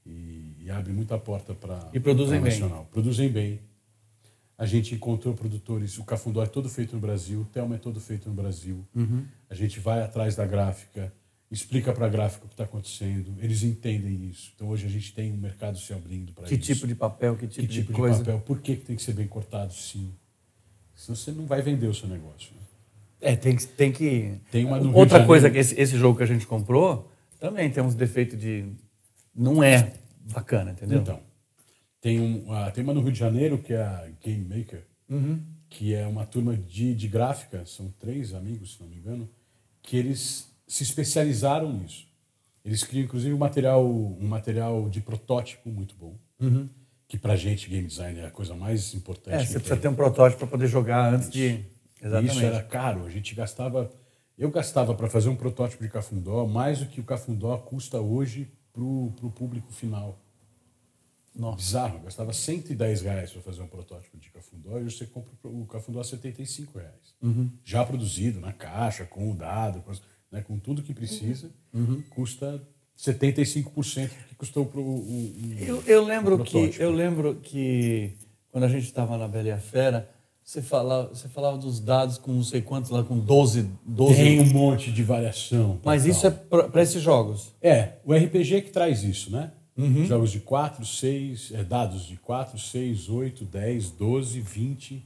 e, e abre muita porta para E produzem bem. nacional. Produzem bem. A gente encontrou produtores, o Cafundó é todo feito no Brasil, o Telma é todo feito no Brasil. Uhum. A gente vai atrás da gráfica, explica para a gráfica o que está acontecendo, eles entendem isso. Então hoje a gente tem um mercado se abrindo para Que isso tipo de papel, que tipo, que tipo de de, coisa. papel, por que, que tem que ser bem cortado, sim. Senão você não vai vender o seu negócio. né? É, tem que. Tem que... Tem uma Outra coisa que esse, esse jogo que a gente comprou também tem uns defeitos de. Não é bacana, entendeu? Então, tem, um, ah, tem uma no Rio de Janeiro que é a Game Maker, Uhum. que é uma turma de, de gráfica, são três amigos, se não me engano, que eles se especializaram nisso. Eles criam, inclusive, um material, um material de protótipo muito bom, que pra gente, game design, é a coisa mais importante. Uhum. É, você precisa tem. ter um protótipo para poder jogar antes de. Exatamente. Isso era caro. A gente gastava. Eu gastava para fazer um protótipo de cafundó mais do que o cafundó custa hoje para o público final. Nossa. Bizarro. Eu gastava 110 reais para fazer um protótipo de cafundó e hoje você compra o cafundó a 75 reais. Uhum. Já produzido na caixa, com o dado, com, as- né, com tudo que precisa, Uhum. custa 75% do que custou pro, o, o- Eu, eu lembro o que eu lembro que quando a gente estava na Bela e a Fera, você falava, você falava dos dados com não sei quantos lá, com 12, 12 Tem um monte de variação. Mas total. isso é para esses jogos. É, o RPG que traz isso, né? Uhum. Jogos de 4, 6, é, dados de 4, 6, 8, 10, 12, 20.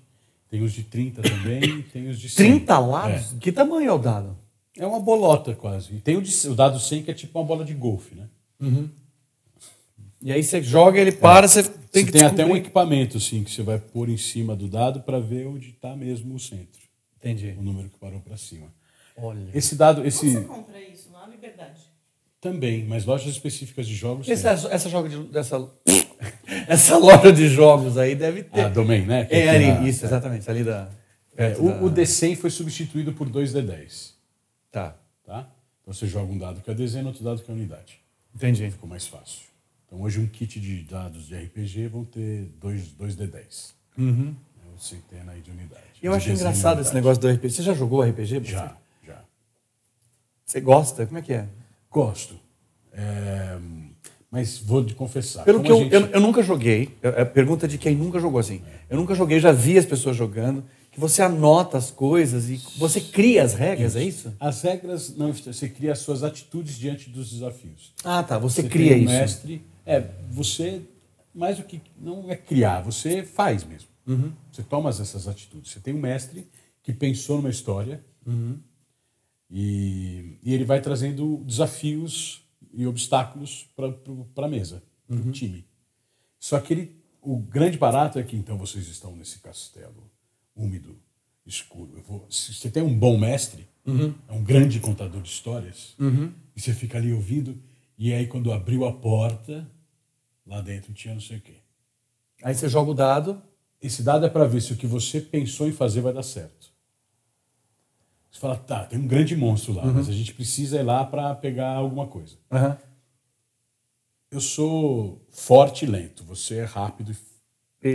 Tem os de 30 também, tem os de 100. 30 lados? Que tamanho é o dado? É, é uma bolota quase. E tem o, de, o dado 100 que é tipo uma bola de golfe, né? E aí você joga, ele para, você tem Você que tem até um descobrir. equipamento assim que você vai pôr em cima do dado para ver onde está mesmo o centro. Entendi. O número que parou para cima. Olha. Esse dado, esse você compra isso? Na Liberdade. também, mas lojas específicas de jogos. Essa, tem. essa, joga de, dessa, *coughs* essa loja de jogos aí deve ter. A Domain, né? Que é ali, a- isso, exatamente, ali da. É, perto da- o, o D100 foi substituído por 2D10. Tá, Tá? Então você joga um dado que é dezena, outro dado que é unidade. entendi. Ficou mais fácil. Então hoje um kit de dados de RPG vão ter dois, dois D10. Uhum. É o centena aí de unidade. Eu De acho engraçado esse negócio do RPG. Você já jogou RPG? Já, já. Você gosta? Como é que é? Gosto. É, mas vou te confessar. Pelo que eu, gente- eu, eu nunca joguei, é é pergunta de quem nunca jogou assim. Eu nunca joguei, já vi as pessoas jogando, você anota as coisas e você cria as regras, é isso? As regras, não, você cria as suas atitudes diante dos desafios. Ah, tá, você, Você cria um isso. mestre. É, você, mais do que. Não é criar, você faz mesmo. Uhum. Você toma essas atitudes. Você tem um mestre que pensou numa história Uhum. e, e ele vai trazendo desafios e obstáculos para a mesa, para Uhum. o time. Só que ele, o grande barato é que então vocês estão nesse castelo úmido, escuro. Eu vou- se você tem um bom mestre, é um grande contador de histórias, e você fica ali ouvindo, e aí quando abriu a porta, lá dentro tinha não sei o quê. Aí você joga o dado. Esse dado é para ver se o que você pensou em fazer vai dar certo. Você fala, tá, tem um grande monstro lá, mas a gente precisa ir lá para pegar alguma coisa. Aham. Eu sou forte e lento, você é rápido E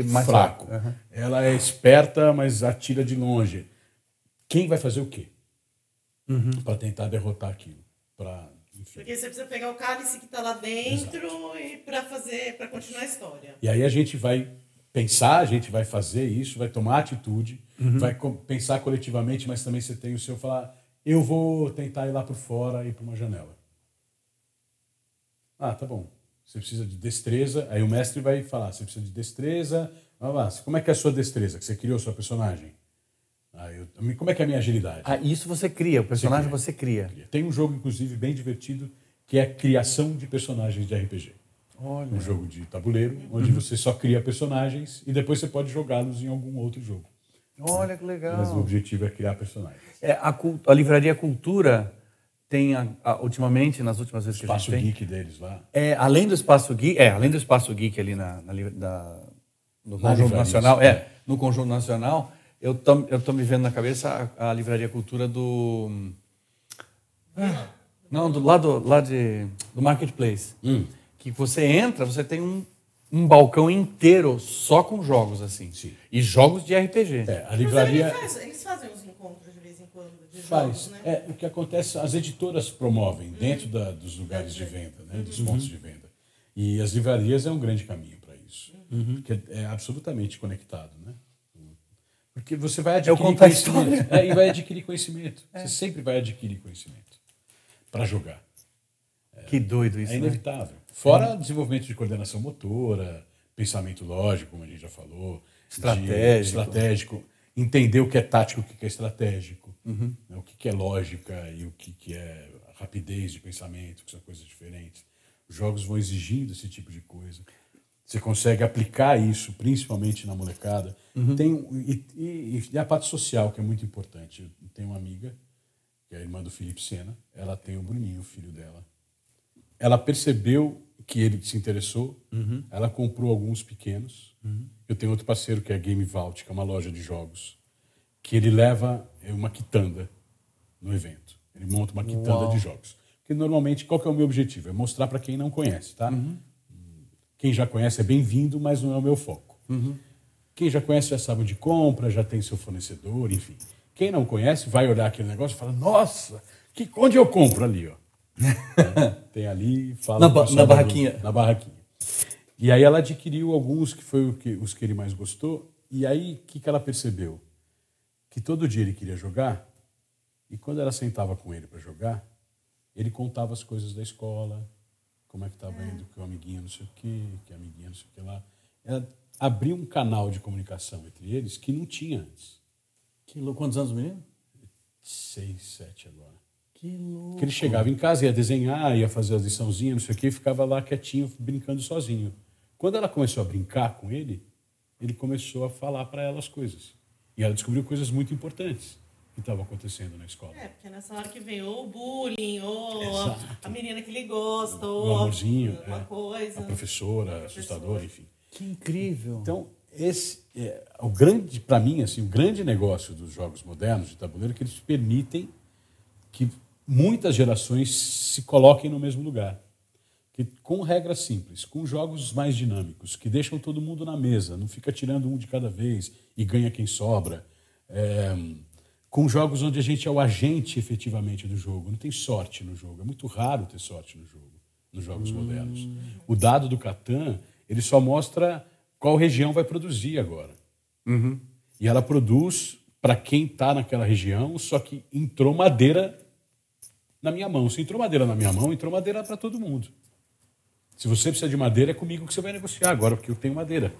mais fraco. fraco. Aham. Ela é esperta, mas atira de longe. Quem vai fazer o quê? Para tentar derrotar aquilo. Pra, enfim. Porque você precisa pegar o cálice que está lá dentro e para fazer, para continuar a história. E aí a gente vai pensar, a gente vai fazer isso, vai tomar atitude, vai co- pensar coletivamente, mas também você tem o seu falar, eu vou tentar ir lá por fora e ir para uma janela. Ah, tá bom. Você precisa de destreza. Aí o mestre vai falar, você precisa de destreza. Lá, como é que é a sua destreza? Que você criou sua personagem? Ah, eu, como é que é a minha agilidade? Ah, isso você cria, o personagem cria. você cria. Tem um jogo, inclusive, bem divertido, que é a criação de personagens de RPG. Olha. Um jogo de tabuleiro, onde você só cria personagens e depois você pode jogá-los em algum outro jogo. Olha que legal. Mas o objetivo é criar personagens. É, a, a livraria Cultura tem, a- a- ultimamente, nas últimas vezes que a gente Espaço tem, geek deles lá. É, além do espaço geek, é, além do espaço geek ali na, na, da- no Na conjunto nacional, sim. é, no conjunto nacional, eu tô, eu tô me vendo na cabeça a, a livraria cultura do ah, não, do lado lá de do marketplace, Hum. que você entra, você tem um, um balcão inteiro só com jogos assim, Sim. e jogos de RPG. É, a Mas livraria ele faz- eles fazem uns encontros de vez em quando de faz. jogos, né? É, o que acontece, as editoras promovem dentro da- dos lugares de venda, né, dos pontos de venda. E as livrarias é um grande caminho para isso. Porque é absolutamente conectado, né? Porque você vai adquirir contar a conhecimento. história. É, e vai adquirir conhecimento. Você sempre vai adquirir conhecimento para jogar. Que doido isso, É né? inevitável. Fora desenvolvimento de coordenação motora, pensamento lógico, como a gente já falou. Estratégico. estratégico. Entender o que é tático, o que é estratégico. Uhum. né, O que é lógica e o que é rapidez de pensamento, que são coisas diferentes. Os jogos vão exigindo esse tipo de coisa. Você consegue aplicar isso, principalmente na molecada. Uhum. Tem, e, e- e a parte social, que é muito importante. Eu tenho uma amiga, que é a irmã do Felipe Sena. Ela tem o Bruninho, o filho dela ela percebeu que ele se interessou, ela comprou alguns pequenos. Eu tenho outro parceiro que é a Game Vault, que é uma loja de jogos, que ele leva é, uma quitanda no evento. Ele monta uma quitanda Uau. de jogos. Porque normalmente, qual que é o meu objetivo? É mostrar para quem não conhece, tá? Quem já conhece é bem-vindo, mas não é o meu foco. Quem já conhece já sabe onde compra, já tem seu fornecedor, enfim. Quem não conhece vai olhar aquele negócio e fala: Nossa, que, onde eu compro ali? Ó. *laughs* tem ali, fala Na ba- na barraquinha. Na barraquinha. E aí ela adquiriu alguns que foi o que, os que ele mais gostou. E aí, o que, que ela percebeu? Que todo dia ele queria jogar, e quando ela sentava com ele para jogar, ele contava as coisas da escola, como é que estava indo, que o amiguinho não sei o quê, que a amiguinha não sei o que lá. Ela abriu um canal de comunicação entre eles que não tinha antes. Que louco. Quantos anos o menino? Seis, sete agora. Que louco. Porque ele chegava em casa, ia desenhar, ia fazer as liçãozinhas, não sei o quê, e ficava lá quietinho, brincando sozinho. Quando ela começou a brincar com ele, ele começou a falar para ela as coisas. E ela descobriu coisas muito importantes que estavam acontecendo na escola. É, porque nessa hora que vem ou o bullying, ou Exato. a menina que ele gosta, ou O amorzinho, uma é, coisa. a professora, assustadora, enfim. Que incrível. Então, esse é, o grande, para mim, assim, o grande negócio dos jogos modernos de tabuleiro é que eles permitem que muitas gerações se coloquem no mesmo lugar. Que, com regras simples, com jogos mais dinâmicos, que deixam todo mundo na mesa, não fica tirando um de cada vez e ganha quem sobra. É, com jogos onde a gente é o agente efetivamente do jogo, não tem sorte no jogo. É muito raro ter sorte no jogo, nos jogos modernos. O dado do Catan, ele só mostra qual região vai produzir agora. E ela produz para quem está naquela região, só que entrou madeira na minha mão. Se entrou madeira na minha mão, entrou madeira para todo mundo. Se você precisa de madeira, é comigo que você vai negociar agora, porque eu tenho madeira.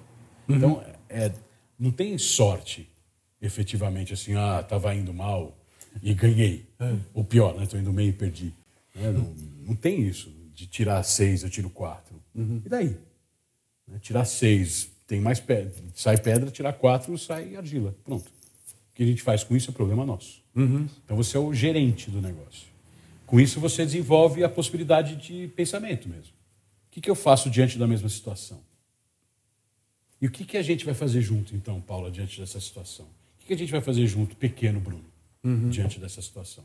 Então, é, não tem sorte, efetivamente, assim, ah, estava indo mal e ganhei. Ou pior, né? Estou indo meio e perdi. Né? Não, não tem isso, de tirar seis, eu tiro quatro. E daí? Né? Tirar seis, tem mais pedra. Sai pedra, tirar quatro, sai argila. Pronto. O que a gente faz com isso é problema nosso. Então você é o gerente do negócio. Com isso você desenvolve a possibilidade de pensamento mesmo. O que, que eu faço diante da mesma situação? E o que, que a gente vai fazer junto, então, Paula, diante dessa situação? O que, que a gente vai fazer junto, pequeno Bruno, diante dessa situação?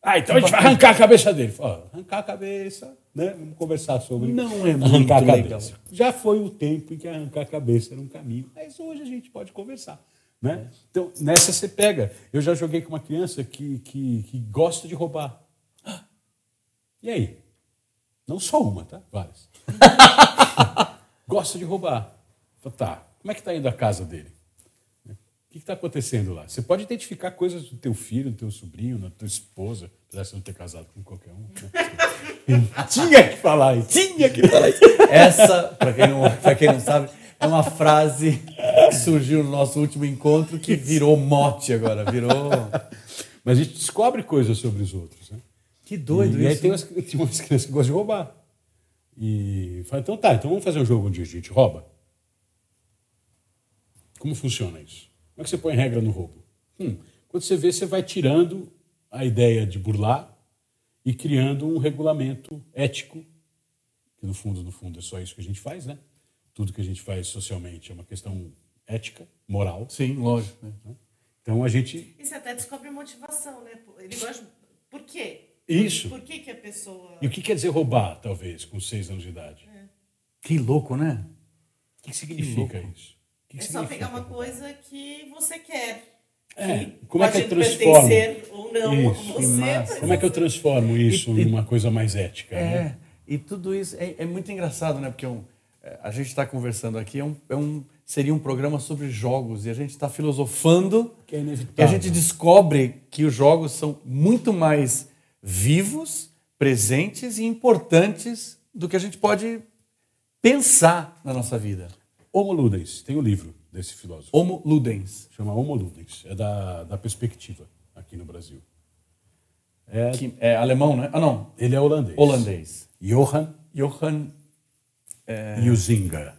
Ah, então a gente vai arrancar a cabeça dele. Fala, arrancar a cabeça, né? Vamos conversar sobre Não é muito arrancar a legal. cabeça. Já foi o tempo em que arrancar a cabeça era um caminho, mas hoje a gente pode conversar. Né? Então, nessa você pega. Eu já joguei com uma criança que, que, que gosta de roubar. E aí? Não só uma, tá? Várias. *laughs* gosta de roubar. Fala, tá, como é que está indo a casa dele? O que está acontecendo lá? Você pode identificar coisas do teu filho, do teu sobrinho, da tua esposa, apesar de você não ter casado com qualquer um. Né? *laughs* Tinha que falar isso. Tinha que falar isso. Essa, para quem, não- quem não sabe, é uma frase que surgiu no nosso último encontro que virou mote agora. Virou. *laughs* Mas a gente descobre coisas sobre os outros. Né? Que doido e aí isso. tem umas, *laughs* tem umas crianças que gostam de roubar. E fala, então tá, então vamos fazer um jogo onde a gente rouba? Como funciona isso? Como é que você põe regra no roubo? Hum, quando você vê, você vai tirando a ideia de burlar e criando um regulamento ético, que no fundo, no fundo é só isso que a gente faz, né? Tudo que a gente faz socialmente é uma questão ética, moral. Sim, lógico. né? Então a gente E você até descobre motivação, né? Ele gosta. Por quê? Isso. Por que, que a pessoa. E o que quer dizer roubar, talvez, com seis anos de idade? Que louco, né? O que, que significa isso? O que, que É só pegar uma roubar? coisa que você quer. É, que como é que eu transformo? ou não Isso, que você. Como é que eu transformo isso E- e- numa coisa mais ética? É, Né? e tudo isso é, é muito engraçado, né? Porque um, é, a gente está conversando aqui, é um, é um- seria um programa sobre jogos, e a gente está filosofando, Que é e a inevitável. gente descobre que os jogos são muito mais vivos, presentes e importantes do que a gente pode pensar na nossa vida. Homo Ludens, tem o livro desse filósofo. Homo ludens, Chama Homo Ludens. É da, da perspectiva aqui no Brasil. É, que é alemão, né? Ah, não, ele é holandês. holandês. Johan Johan. Huizinga.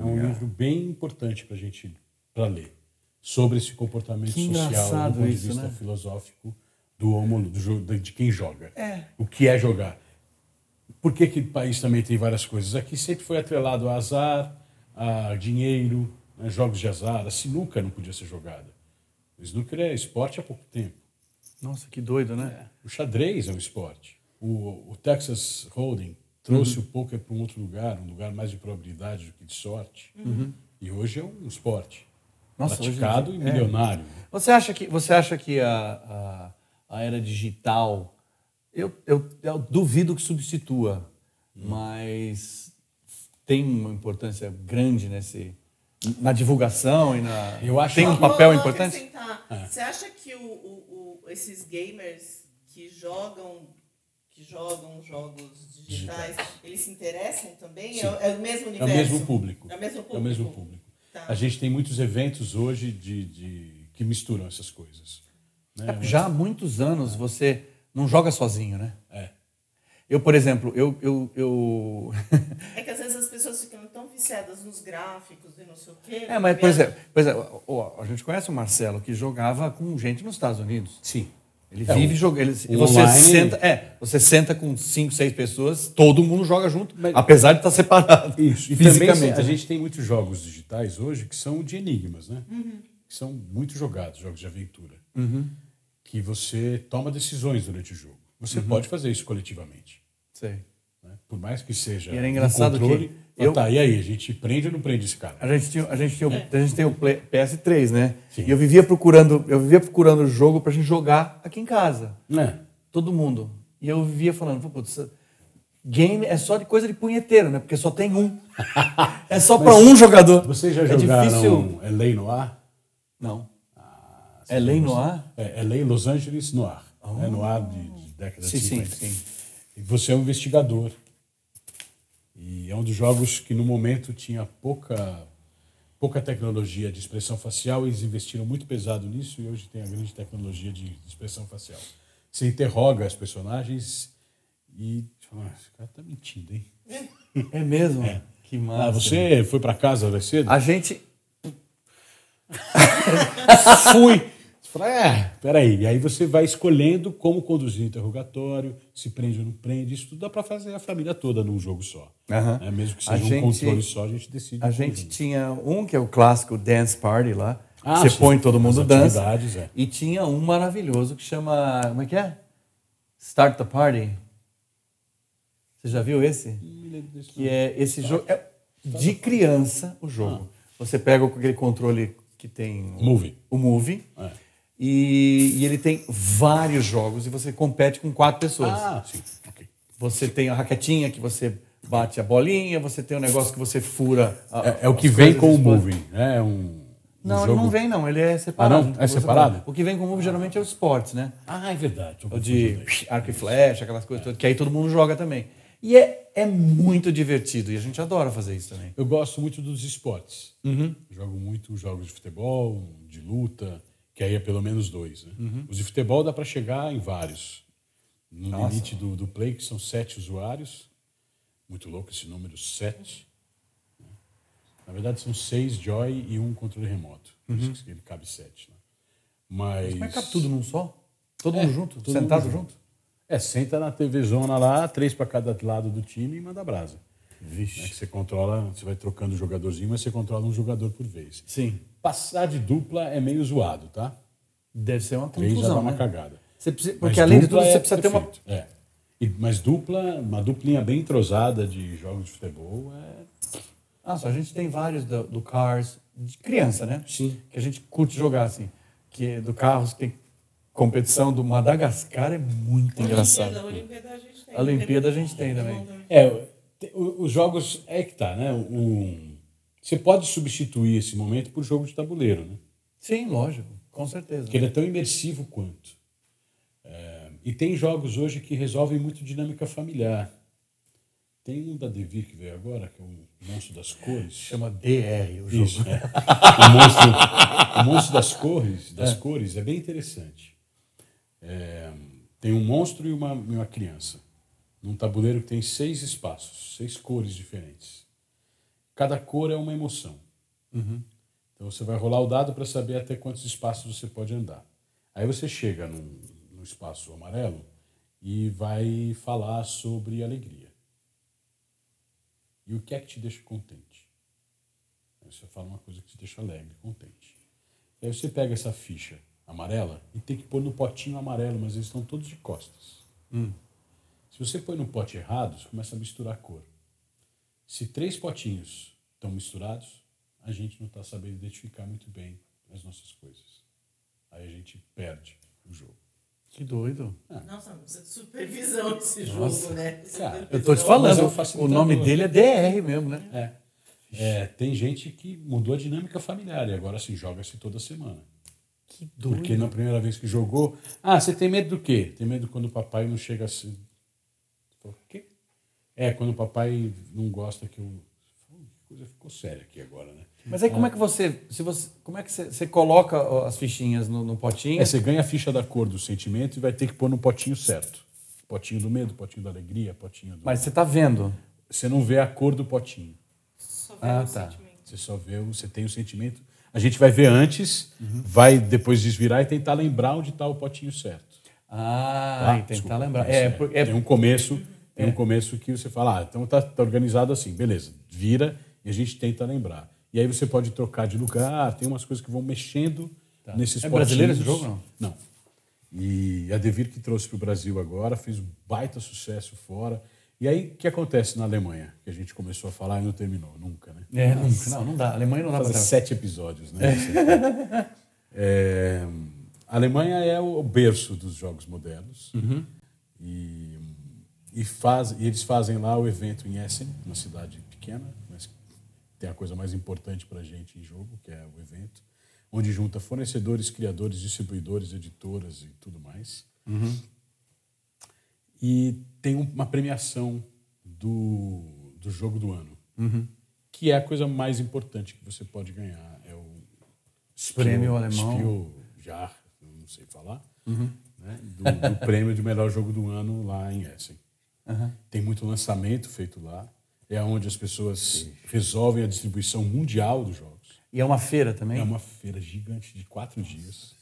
É um livro bem importante para a gente pra ler sobre esse comportamento Que social do ponto isso, de vista né? filosófico do homo, do, de quem joga. É. O que é jogar? Por que, que o país também tem várias coisas? Aqui sempre foi atrelado a azar, a dinheiro, né, jogos de azar. A sinuca não podia ser jogada. O snooker é esporte há pouco tempo. Nossa, que doido, né? O xadrez é um esporte. O, o Texas Hold'em trouxe o poker para um outro lugar, um lugar mais de probabilidade do que de sorte. E hoje é um esporte Nossa, praticado dia- e é. milionário. Você acha que, você acha que a, a, a era digital, eu, eu, eu duvido que substitua, mas tem uma importância grande nesse, na divulgação e na. Eu acho tem um papel Vou importante? acrescentar. Você acha que o, o- o- esses gamers que jogam que jogam jogos digitais, eles se interessam também? É, o- é o mesmo É o universo? mesmo público. É o mesmo público. É o mesmo público. A gente tem muitos eventos hoje de, de- que misturam essas coisas. Né? Já há muitos anos você não joga sozinho, né? É. Eu, por exemplo, eu. eu, eu... *laughs* É que às vezes as pessoas ficam tão viciadas nos gráficos e não sei o quê. é, mas, por exemplo, por exemplo a gente conhece o Marcelo que jogava com gente nos Estados Unidos. Sim. Ele É, vive jogando. ele- Você online- senta, é, você senta com cinco, seis pessoas, todo mundo joga junto, Mas- apesar de estar separado. *laughs* Isso. E também fisicamente. a né? gente tem muitos jogos digitais hoje que são de enigmas, né? Que são muito jogados, jogos de aventura. Que você toma decisões durante o jogo. Você pode fazer isso coletivamente. Sei. Por mais que seja E era no engraçado controle, que eu- tá, e aí, a gente prende ou não prende esse cara? A gente, tinha, a, gente tinha, o- a gente tem o Play- PS3, né? Sim. E eu vivia procurando, eu vivia procurando o jogo pra gente jogar aqui em casa. É. Todo mundo. E eu vivia falando, pô, putz, game é só de coisa de punheteiro, né? Porque só tem um. *laughs* é só pra um jogador. Vocês já é jogaram difícil. LA Noir? Não. é lei no ar? É, LA Los Angeles Noir. É Noir de, de década Sim, de sim, 50. sim. E você é um investigador. E é um dos jogos que no momento tinha pouca pouca tecnologia de expressão facial, eles investiram muito pesado nisso e hoje tem a grande tecnologia de expressão facial. Você interroga as personagens e. Ah, esse cara tá mentindo, hein? É mesmo? Que massa. Ah, você foi para casa mais cedo? A gente. *laughs* Fui. Você fala, é, peraí. E aí você vai escolhendo como conduzir o interrogatório, se prende ou não prende. Isso tudo dá para fazer a família toda num jogo só. Aham. É, mesmo que A seja um gente- controle só, a gente decide. A gente conjunto. tinha um que é o clássico Dance Party lá. Ah, você sim. põe todo mundo dança. é. E tinha um maravilhoso que chama. Como é que é? Start the Party. Você já viu esse? Que é esse jogo. É de criança o jogo. Você pega aquele controle que tem. o- Move. O Move. É. E, e ele tem vários jogos e você compete com quatro pessoas. Ah, sim. ok. Você tem a raquetinha que você bate a bolinha, você tem um negócio que você fura. a- É, é o que vem com o moving, né? É um, um Não, jogo... ele não vem, não. Ele é separado. Ah, não? É separado? O que vem com o Move geralmente é o esportes, né? Ah, é verdade. O de arco e flecha, aquelas coisas todas, que aí todo mundo joga também. E é, é muito divertido, e a gente adora fazer isso também. Eu gosto muito dos esportes. Uhum. Jogo muito jogos de futebol, de luta, que aí é pelo menos dois. Né? Uhum. Os de futebol dá para chegar em vários. No Nossa. limite do, do Play, que são sete usuários. Muito louco esse número, sete. né? Na verdade, são seis Joy e um controle remoto. Por isso que ele cabe sete. Né? Mas... Que cabe tudo num só? Todo É, mundo junto? todo sentado mundo junto? É, senta na TV Zona lá, três para cada lado do time e manda brasa. Vixe. Né, que você controla, você vai trocando o jogadorzinho, mas você controla um jogador por vez. Sim. Passar de dupla é meio zoado, tá? Deve ser uma Três já dá confusão, uma né? cagada. Você precisa- Mas porque além de dupla tudo, você é precisa ter uma... perfeito, É. E- mas dupla, uma duplinha bem entrosada de jogos de futebol é. Ah, só a gente tem vários do, do Cars, de criança, né? Sim. Que a gente curte jogar, assim. Que é do Carros tem competição do Madagascar, é muito engraçado. Olimpíada, Olimpíada a gente tem. A Olimpíada a gente tem também. É, os jogos é que tá, né? Um, você pode substituir esse momento por jogo de tabuleiro, né? Sim, lógico, com certeza. Porque ele é tão imersivo quanto. É, e tem jogos hoje que resolvem muito dinâmica familiar. Tem um da Devir que veio agora, que é o Monstro das Cores. Chama DR o jogo. Isso, é. o, monstro, o monstro das cores, das cores é bem interessante. É, tem um monstro e uma, e uma criança. Num tabuleiro que tem seis espaços, seis cores diferentes. Cada cor é uma emoção. Então você vai rolar o dado para saber até quantos espaços você pode andar. Aí você chega num, no espaço amarelo e vai falar sobre alegria. E o que é que te deixa contente? Aí você fala uma coisa que te deixa alegre, contente. E aí você pega essa ficha amarela e tem que pôr no potinho amarelo, mas eles estão todos de costas. Se você põe no pote errado, você começa a misturar a cor. Se três potinhos estão misturados, a gente não está sabendo identificar muito bem as nossas coisas. Aí a gente perde o jogo. Que doido. Nossa, não precisa de supervisão esse Nossa. jogo, né? Cara, Eu tô te falando, é o nome dele é DR mesmo, né? É. É, tem gente que mudou a dinâmica familiar e agora se joga-se toda semana. Que doido. Porque na primeira vez que jogou, ah, você tem medo do quê? Tem medo quando o papai não chega assim. O quê? É, quando o papai não gosta que eu. A coisa ficou séria aqui agora, né? Mas aí como é que você, se você, como é que você, você coloca as fichinhas no, no potinho? É, você ganha a ficha da cor do sentimento e vai ter que pôr no potinho certo. Potinho do medo, potinho da alegria, potinho do. Mas você tá vendo. Você não vê a cor do potinho. Só vê Ah, o tá. sentimento. Você só vê, o- você tem o sentimento. A gente vai ver antes, vai depois desvirar e tentar lembrar onde está o potinho certo. Ah, Tá? tentar Desculpa, lembrar. É, por- é- Tem um começo, tem um começo que você fala, ah, então tá, tá organizado assim, beleza, vira e a gente tenta lembrar. E aí você pode trocar de lugar, tem umas coisas que vão mexendo nesses É brasileiro esse jogo, Não. E a Devir que trouxe para o Brasil agora, fez um baita sucesso fora. E aí, o que acontece na Alemanha? Que a gente começou a falar e não terminou, nunca, né? É, nunca. Não, não dá. A Alemanha não dá pra sete episódios, né? *laughs* É, a Alemanha é o berço dos jogos modernos e, e, faz, e eles fazem lá o evento em Essen, uma cidade pequena, mas tem a coisa mais importante para a gente em jogo, que é o evento, onde junta fornecedores, criadores, distribuidores, editoras e tudo mais. E tem um- uma premiação do, do jogo do ano, que é a coisa mais importante que você pode ganhar. É o Spiel- Prêmio alemão. Eu não sei falar, né? do, do prêmio de melhor jogo do ano lá em Essen. Tem muito lançamento feito lá. é onde as pessoas resolvem a distribuição mundial dos jogos. E é uma feira também? É uma feira gigante de quatro dias.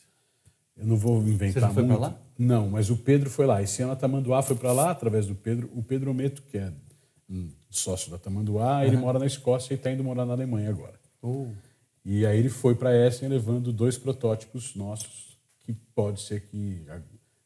Eu não vou inventar Você já foi muito. lá? Não, mas o Pedro foi lá. Esse ano a Tamanduá foi para lá através do Pedro. O Pedro Ometo, que é sócio da Tamanduá, ele mora na Escócia e está indo morar na Alemanha agora. Oh. E aí ele foi para Essen levando dois protótipos nossos, que pode ser que a,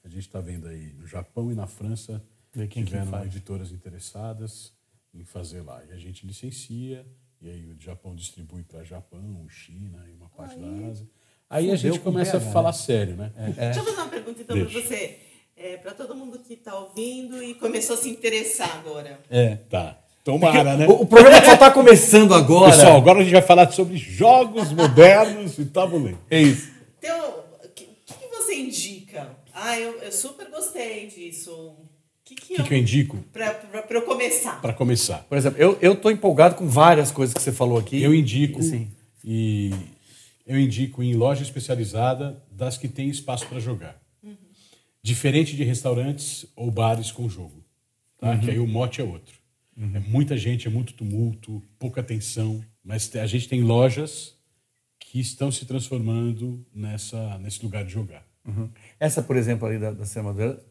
a gente está vendo aí no Japão e na França Ver quem que tiveram faz. editoras interessadas em fazer lá. E a gente licencia, e aí o Japão distribui para Japão, China e uma parte da Ásia. Aí a gente com começa a falar sério, né? Deixa eu fazer uma pergunta então para você. É, para todo mundo que está ouvindo e começou a se interessar agora. É. Tá. Tomara, né? O, o programa só está começando agora. Pessoal, agora a gente vai falar sobre jogos modernos e tabuleiro. É isso. Então, o que, o que você indica? Ah, eu, eu super gostei disso. O que, que, O que, que eu indico Para eu começar. para começar? Por exemplo, eu, eu tô empolgado com várias coisas que você falou aqui. Eu indico Sim. e eu indico em loja especializada das que têm espaço para jogar. Diferente de restaurantes ou bares com jogo, tá? Que aí o mote é outro. É muita gente, é muito tumulto, pouca atenção, mas a gente tem lojas que estão se transformando nessa nesse lugar de jogar. Uhum. Essa, por exemplo, ali da, da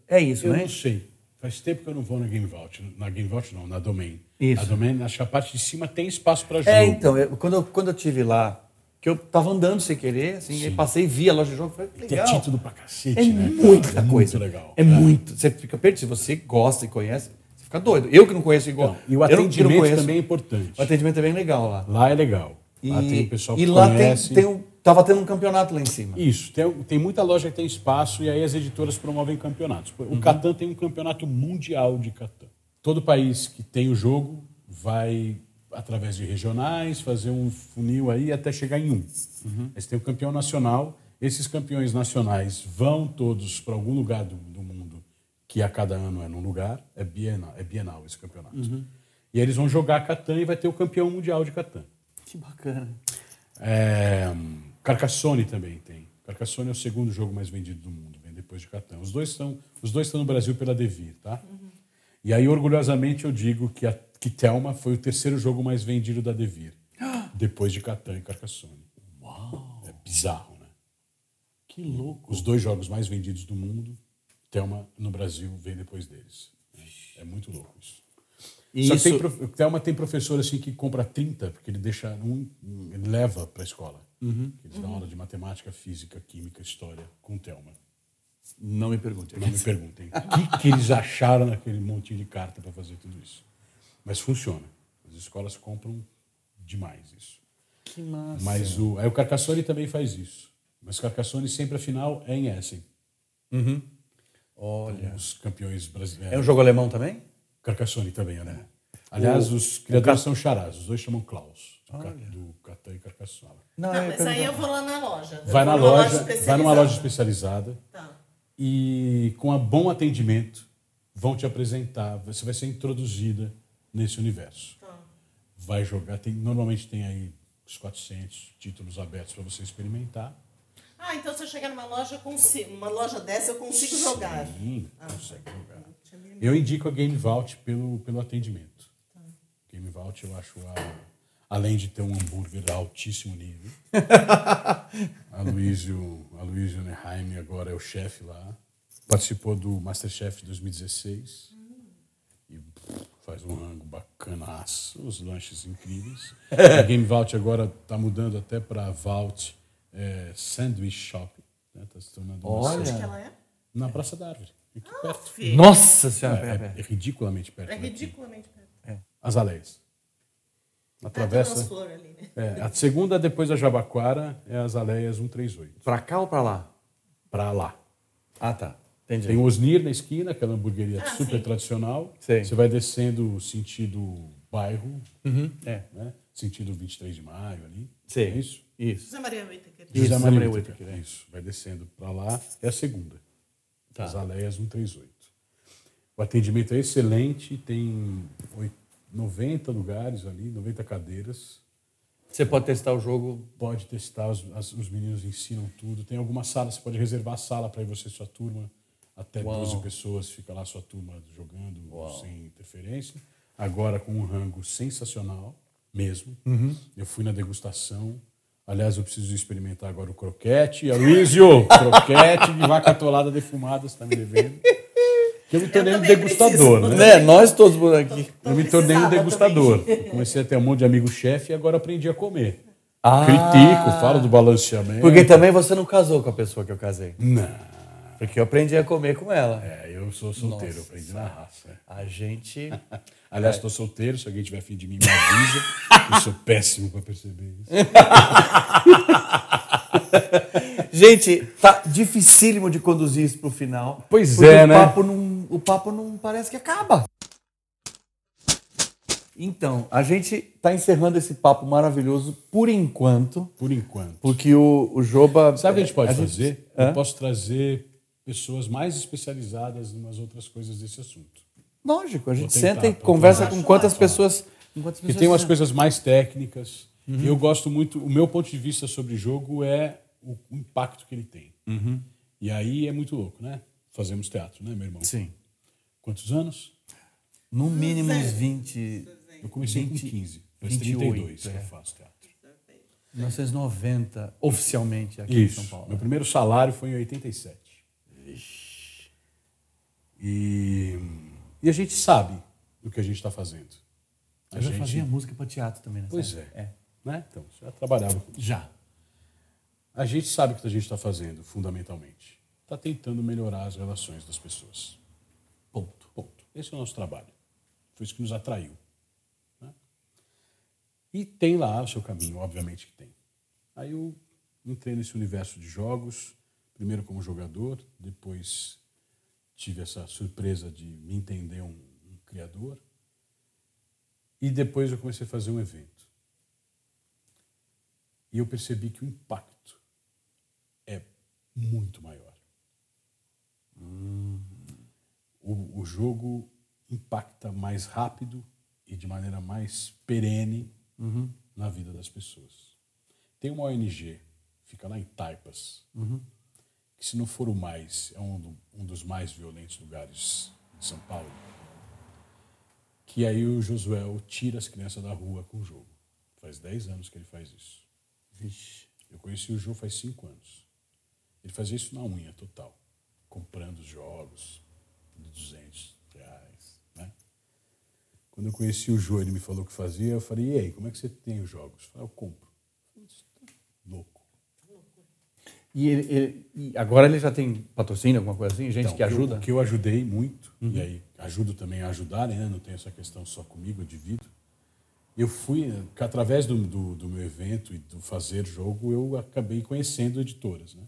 é isso, Eu né? não sei. Faz tempo que eu não vou na Game Vault. Na Game Vault não, na Domain. Isso. A Domain, acho que a parte de cima tem espaço para jogo. É, então, eu- quando, eu, quando eu tive lá, que eu tava andando sem querer, assim, aí passei, vi a loja de jogo, falei, Tem legal. título pra cacete, É né? muita É coisa. Muito legal. É muito. Você fica perdido. Se você gosta e conhece, você fica doido. Eu que não conheço igual. Então, e o não- não atendimento conheço, também é importante. O atendimento é bem legal lá. Lá é legal. E, lá tem o pessoal que e lá tem, conhece. tem um, tava tendo um campeonato lá em cima. Isso, tem, tem muita loja que tem espaço e aí as editoras promovem campeonatos. O Uhum. Catan tem um campeonato mundial de Catan. Todo país que tem o jogo vai, através de regionais, fazer um funil aí até chegar em um. Uhum. Mas tem o campeão nacional. Esses campeões nacionais vão todos para algum lugar do, do mundo, que a cada ano é num lugar. É bienal, é bienal esse campeonato. Uhum. E aí eles vão jogar Catan e vai ter o campeão mundial de Catan. Que bacana. É, Carcassonne também tem. Carcassonne é o segundo jogo mais vendido do mundo, vem depois de Catan. Os dois estão, os dois estão no Brasil pela Devir, tá? E aí orgulhosamente eu digo que a que Thelma foi o terceiro jogo mais vendido da Devir, *gasps* depois de Catan e Carcassonne. Uau! É bizarro, né? Que louco. Os dois jogos mais vendidos do mundo, Thelma no Brasil vem depois deles. É muito louco isso. E Só isso- tem, Thelma tem professor assim que compra 30, porque ele deixa um, ele leva para a escola. Uhum. Eles dão aula de matemática, física, química, história com Thelma. Não me pergunte. Não me perguntem o que, que eles acharam naquele monte de carta para fazer tudo isso. Mas funciona. As escolas compram demais isso. Que massa. Mas o, aí o Carcassonne também faz isso. Mas Carcassonne sempre a final é em Essen. Olha. Os campeões brasileiros. É um jogo alemão também? Carcassonne também, né? Aliás, O- os criadores são charás. Os dois chamam Klaus. Do, Ca- do Catan e Carcassonne. Não, Não, mas aí eu vou lá na loja. Vai na numa loja, vai numa loja especializada. Tá. e com um bom atendimento vão te apresentar. Você vai ser introduzida nesse universo. Tá. Vai jogar. Tem, normalmente tem aí os 400 títulos abertos para você experimentar. Ah, então se eu chegar numa loja, eu consigo. Numa loja dessa eu consigo jogar. Sim, consegue jogar. Eu indico a Game Vault pelo, pelo atendimento. Game Vault eu acho, a- além de ter um hambúrguer de altíssimo nível, *laughs* a Luísio, a Luísio Neheim agora é o chefe lá. Participou do Masterchef 2016 e pff, faz um rango bacanaço, os lanches incríveis. a Game Vault agora está mudando até para Vault é, Sandwich Shop. Né? Tá se tornando uma Olha. Onde que ela é? na Praça da Árvore, aqui perto. Filho, Nossa senhora. É, é pera. ridiculamente perto. É daqui. ridiculamente perto. As aleias. Ah, tem umas Atravessa. flores ali, né? É, a segunda depois da Jabaquara é as aleias 138. Pra cá ou pra lá? Pra lá. Ah, tá. Entendi. Tem o Osnir na esquina, aquela hamburgueria Ah, super sim. tradicional. Sei. Você vai descendo sentido bairro, Uhum, É. né? sentido 23 de maio ali. Sei. É isso? Isso. José Maria Whittaker. José Maria Whittaker, é isso. Vai descendo para lá, é a segunda. Tá. As aleias 138. O atendimento é excelente, tem oit- 90 lugares ali, 90 cadeiras. Você pode testar o jogo. Pode testar, os, as- os meninos ensinam tudo. Tem algumas salas, você pode reservar a sala para você e sua turma. Até Uau. 12 pessoas, fica lá sua turma jogando sem interferência. agora com um rango sensacional, mesmo. Eu fui na degustação. Aliás, eu preciso experimentar agora o croquete. Aloysio, croquete de vaca atolada defumada, você está me devendo. Que eu me tornei um também degustador, preciso. né? Né? Nós todos por aqui. Eu me tornei um degustador. Comecei a ter um monte de amigo chefe e agora aprendi a comer. Ah. Critico, falo do balanceamento. Porque também você não casou com a pessoa que eu casei. Não. Porque eu aprendi a comer com ela. É, eu sou solteiro, Nossa. aprendi na raça. é. A gente. *laughs* Aliás, estou solteiro, se alguém tiver afim de mim, me avisa. eu sou *laughs* péssimo para perceber isso. *laughs* Gente, tá dificílimo de conduzir isso pro final. Pois é, o né? Papo não, o papo não parece que acaba. Então, a gente tá encerrando esse papo maravilhoso por enquanto, Por enquanto. porque o, o Joba. Sabe o que a gente pode gente- fazer? Hã? Eu posso trazer pessoas mais especializadas em umas outras coisas desse assunto. Lógico, a gente tentar, senta e conversa com quantas pessoas. Com quantas pessoas tem umas coisas mais técnicas. Uhum. Eu gosto muito. O meu ponto de vista sobre jogo é o impacto que ele tem. Uhum. E aí é muito louco, né? Fazemos teatro, né, meu irmão? Sim. Quantos anos? No mínimo uns 20. Eu comecei 20, com 15. Faz 28, 32 que é. eu faço teatro. 1990, oficialmente aqui em Isso. São Paulo. Meu primeiro salário foi em 87. E, e a gente sabe do que a gente está fazendo. A Eu já gente, fazia música para teatro também, né? Pois é. Né? Então, você já trabalhava com isso. Já. A gente sabe o que a gente está fazendo, fundamentalmente. Está tentando melhorar as relações das pessoas. Ponto. Ponto. Esse é o nosso trabalho. Foi isso que nos atraiu. né? E tem lá o seu caminho, obviamente que tem. Aí eu entrei nesse universo de jogos, primeiro como jogador, depois tive essa surpresa de me entender um, um criador. E depois eu comecei a fazer um evento. E eu percebi que o impacto é muito maior. O, o jogo impacta mais rápido e de maneira mais perene na vida das pessoas. Tem uma ONG, fica lá em Taipas, que se não for o mais, é um, um dos mais violentos lugares de São Paulo, que aí o Josué tira as crianças da rua com o jogo. Faz 10 anos que ele faz isso. Eu conheci o Jô faz 5 anos. Ele fazia isso na unha total, comprando os jogos de 200 reais. Né? Quando eu conheci o Jô, ele me falou o que fazia, eu falei, e aí, como é que você tem os jogos? Eu falei, eu compro. Eu falei, "Você tá louco. E, ele, ele- e agora ele já tem patrocínio, alguma coisa assim? Gente Então, que eu- ajuda? O que eu ajudei muito, e aí ajudo também a ajudar, né? não tem essa questão só comigo, eu divido. Eu fui, através do, do, do meu evento e do fazer jogo, eu acabei conhecendo editoras. Né?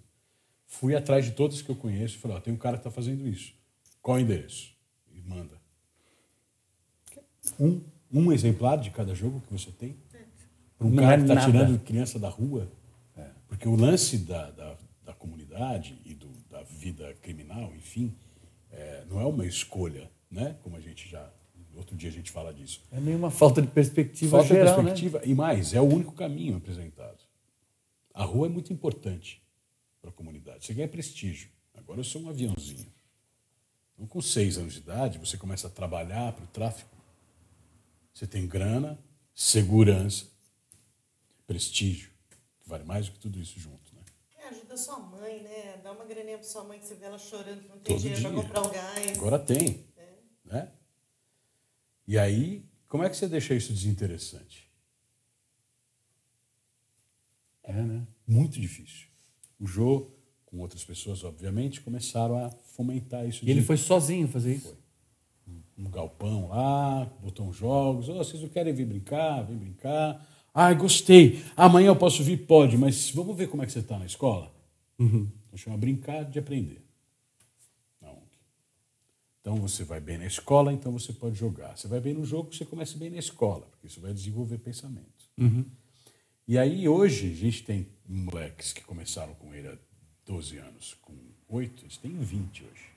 Fui atrás de todas que eu conheço e falei, ó, tem um cara que está fazendo isso. Qual é o endereço? E manda. Um, um exemplar de cada jogo que você tem? Para um Não cara é que está nada. tirando criança da rua? Porque o lance da, da, da comunidade e do, da vida criminal, enfim, é, não é uma escolha, né? Como a gente já. Outro dia a gente fala disso. É meio uma falta de perspectiva Falta geral, de perspectiva. E mais, é o único caminho apresentado. A rua é muito importante para a comunidade. Você ganha prestígio. Agora eu sou um aviãozinho. Então, com seis anos de idade, você começa a trabalhar para o tráfico. Você tem grana, segurança, prestígio, vale mais do que tudo isso junto. Né? É, ajuda sua mãe, né? Dá uma graninha pra sua mãe que você vê ela chorando que não tem Todo dinheiro pra dia. comprar o gás. Agora tem. Né? E aí, como é que você deixa isso desinteressante? É, né? Muito difícil. O Jô, com outras pessoas, obviamente, começaram a fomentar isso. E ele de- foi sozinho fazer isso? no galpão lá, botou uns jogos. "Ô, vocês não querem vir brincar? Vem brincar. Ai, gostei. Amanhã eu posso vir? Pode, mas vamos ver como é que você está na escola? Então chama brincar de aprender. Então você vai bem na escola, então você pode jogar. Você vai bem no jogo, você começa bem na escola, porque isso vai desenvolver pensamento. E aí hoje a gente tem moleques que começaram com ele há 12 anos, com 8, eles têm 20 hoje.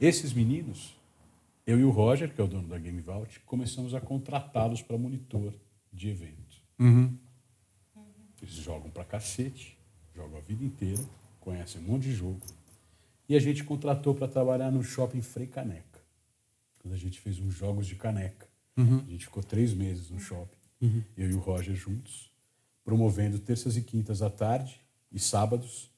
Esses meninos, eu e o Roger, que é o dono da Game Vault, começamos a contratá-los para monitor de evento. Eles jogam pra cacete, jogam a vida inteira, conhecem um monte de jogo. E a gente contratou para trabalhar no shopping Frei Caneca. quando a gente fez uns jogos de caneca. Uhum. A gente ficou três meses no shopping, eu e o Roger juntos, promovendo terças e quintas à tarde e sábados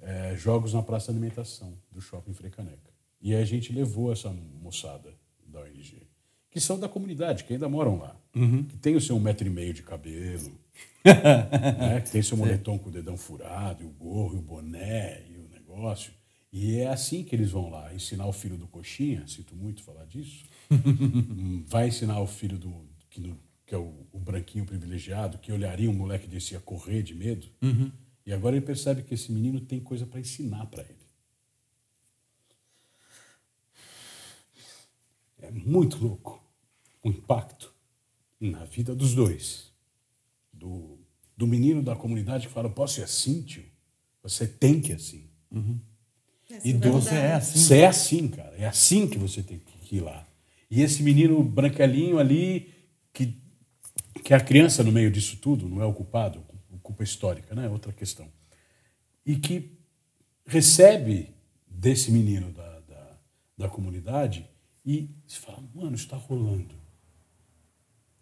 eh, jogos na praça de alimentação do shopping Frei Caneca. E aí a gente levou essa moçada da ONG, que são da comunidade, que ainda moram lá, que tem o seu um metro e meio de cabelo, *laughs* né, que tem seu moletom com o dedão furado, e o gorro, e o boné, e o negócio. E é assim que eles vão lá, ensinar o filho do coxinha, sinto muito falar disso, *laughs* vai ensinar o filho do que, no- que é o, o branquinho privilegiado, que olharia um moleque desse ia correr de medo. E agora ele percebe que esse menino tem coisa para ensinar para ele. É muito louco o impacto na vida dos dois. Do, do menino da comunidade que fala, posso ser assim, tio? Você tem que ir assim. E do, Você é assim. Você é assim, cara. É assim que você tem que ir lá. E esse menino branquelinho ali, que, que é a criança no meio disso tudo, não é o culpado, culpa histórica, né? É outra questão. E que recebe desse menino da, da, da comunidade e se fala, mano, está rolando.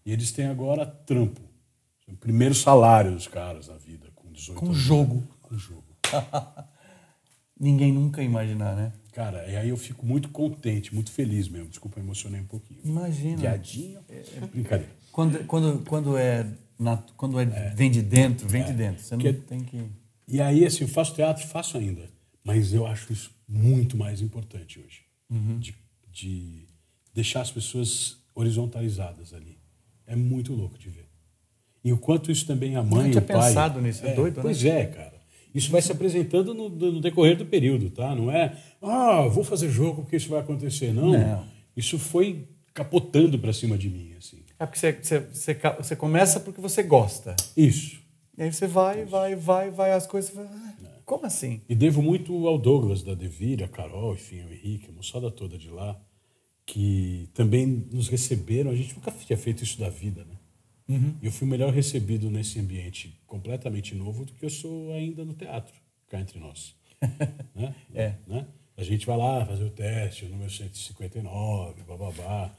E eles têm agora trampo. O primeiro salário dos caras na vida, com 18 Com anos. jogo. Com jogo. *laughs* Ninguém nunca ia imaginar, né? Cara, e aí eu fico muito contente, muito feliz mesmo. Desculpa, emocionei um pouquinho. Imagina. Viadinho. É brincadeira. Quando, quando, quando é, nat- quando é, vem de dentro, vem de dentro. Você não Que- tem que. E aí, assim, eu faço teatro, faço ainda. Mas eu acho isso muito mais importante hoje. De, de deixar as pessoas horizontalizadas ali. É muito louco de ver. E o quanto isso também a mãe e o pai... pensado nisso, é doido, né? Pois é, cara. Isso vai se apresentando no, no decorrer do período, tá? Não é, ah, vou fazer jogo porque isso vai acontecer. Não. Não. Isso foi capotando pra cima de mim, assim. É porque você, você, você, você começa porque você gosta. Isso. E aí você vai, vai, vai, vai, as coisas. Vai, ah, como assim? E devo muito ao Douglas da Devir, a Carol, enfim, ao Henrique, a moçada toda de lá, que também nos receberam. A gente nunca tinha feito isso da vida, né? E eu fui melhor recebido nesse ambiente completamente novo do que eu sou ainda no teatro, cá entre nós. *laughs* né? É. Né? A gente vai lá fazer o teste, o número 159, bababá.